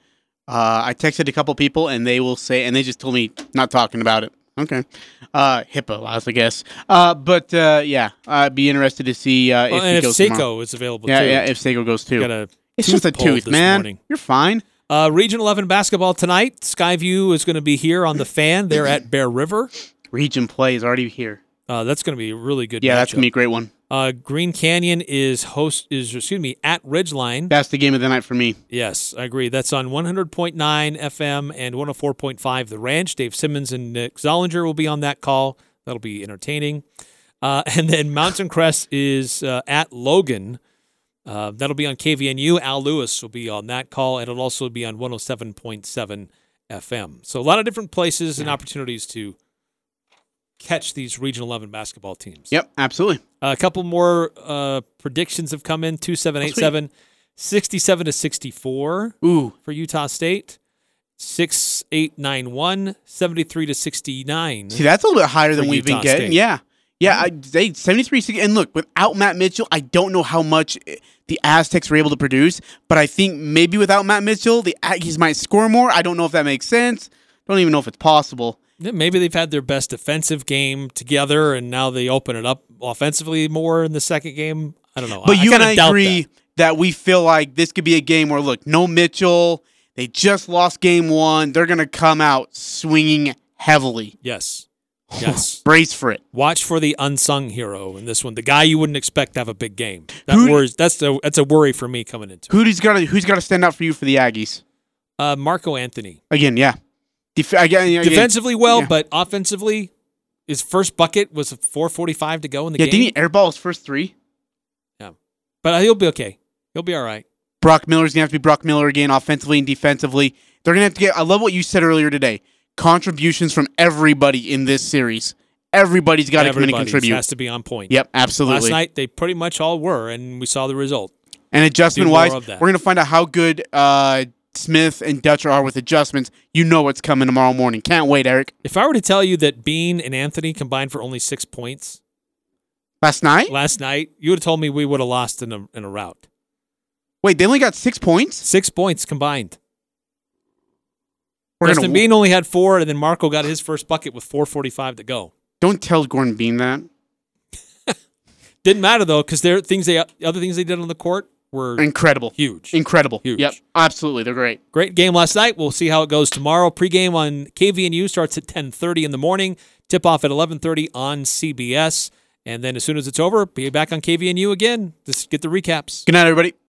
Uh, I texted a couple people, and they will say, and they just told me not talking about it. Okay, uh, HIPAA laws, I guess. Uh, but uh, yeah, I'd be interested to see uh, Well, if he if Seiko tomorrow. is available Yeah, too. yeah, if Seiko goes too. Got It's just a tooth, this man. morning. You're fine. Uh, Region 11 basketball tonight. Skyview is going to be here on the fan. They're at Bear River. Region play is already here. Uh, that's going to be a really good. Yeah, that's gonna be a great one. Uh, Green Canyon is host is excuse me at Ridgeline. That's the game of the night for me. Yes, I agree. That's on 100.9 FM and 104.5 The Ranch. Dave Simmons and Nick Zollinger will be on that call. That'll be entertaining. Uh, [LAUGHS] and then Mountain Crest is uh, at Logan. Uh, that'll be on KVNU. Al Lewis will be on that call, and it'll also be on 107.7 FM. So a lot of different places and opportunities to catch these Region 11 basketball teams. Yep, absolutely. A couple more uh, predictions have come in 2787, 67 to 64 Ooh, for Utah State, 6891, 73 to 69. See, that's a little bit higher than we've been getting. State. Yeah. Yeah, I, they 73 and look, without Matt Mitchell, I don't know how much eh, the Aztecs were able to produce, but I think maybe without Matt Mitchell, the Aggies might score more. I don't know if that makes sense. Don't even know if it's possible. Maybe they've had their best defensive game together and now they open it up offensively more in the second game. I don't know. But I, you I and I agree that. that. we feel like this could be a game where look, no Mitchell, they just lost game 1. They're going to come out swinging heavily. Yes. Yes. [LAUGHS] Brace for it. Watch for the unsung hero in this one. The guy you wouldn't expect to have a big game. That Who- worries. That's a that's a worry for me coming into. it. Who's got to who's got to stand out for you for the Aggies? Uh, Marco Anthony. Again, yeah. Def- again, Defensively well, yeah. but offensively, his first bucket was 4:45 to go in the Yeah, game. Yeah, didn't he airball his first 3? Yeah, But he'll be okay. He'll be all right. Brock Miller's gonna have to be Brock Miller again, offensively and defensively. They're gonna have to get. I love what you said earlier today. Contributions from everybody in this series. Everybody's got to come in and contribute. has to be on point. Yep, absolutely. Last night they pretty much all were, and we saw the result. and adjustment wise, we're gonna find out how good uh, Smith and Dutcher are with adjustments. You know what's coming tomorrow morning. Can't wait, Eric. If I were to tell you that Bean and Anthony combined for only six points Last night, last night, you would have told me we would have lost in a in a rout. wait, they only got six points. Six points combined. We're Justin gonna, Bean only had four, and then Marco got his first bucket with 4:45 to go. Don't tell Gordon Bean that. [LAUGHS] Didn't matter though, because there are things they other things they did on the court were Incredible, huge. incredible. Huge. Yep, absolutely. They're great. Great game last night. We'll see how it goes tomorrow. Pre-game on KVNU starts at 10:30 in the morning. Tip off at 11:30 on CBS, and then as soon as it's over, be back on KVNU again. Just get the recaps. Good night, everybody.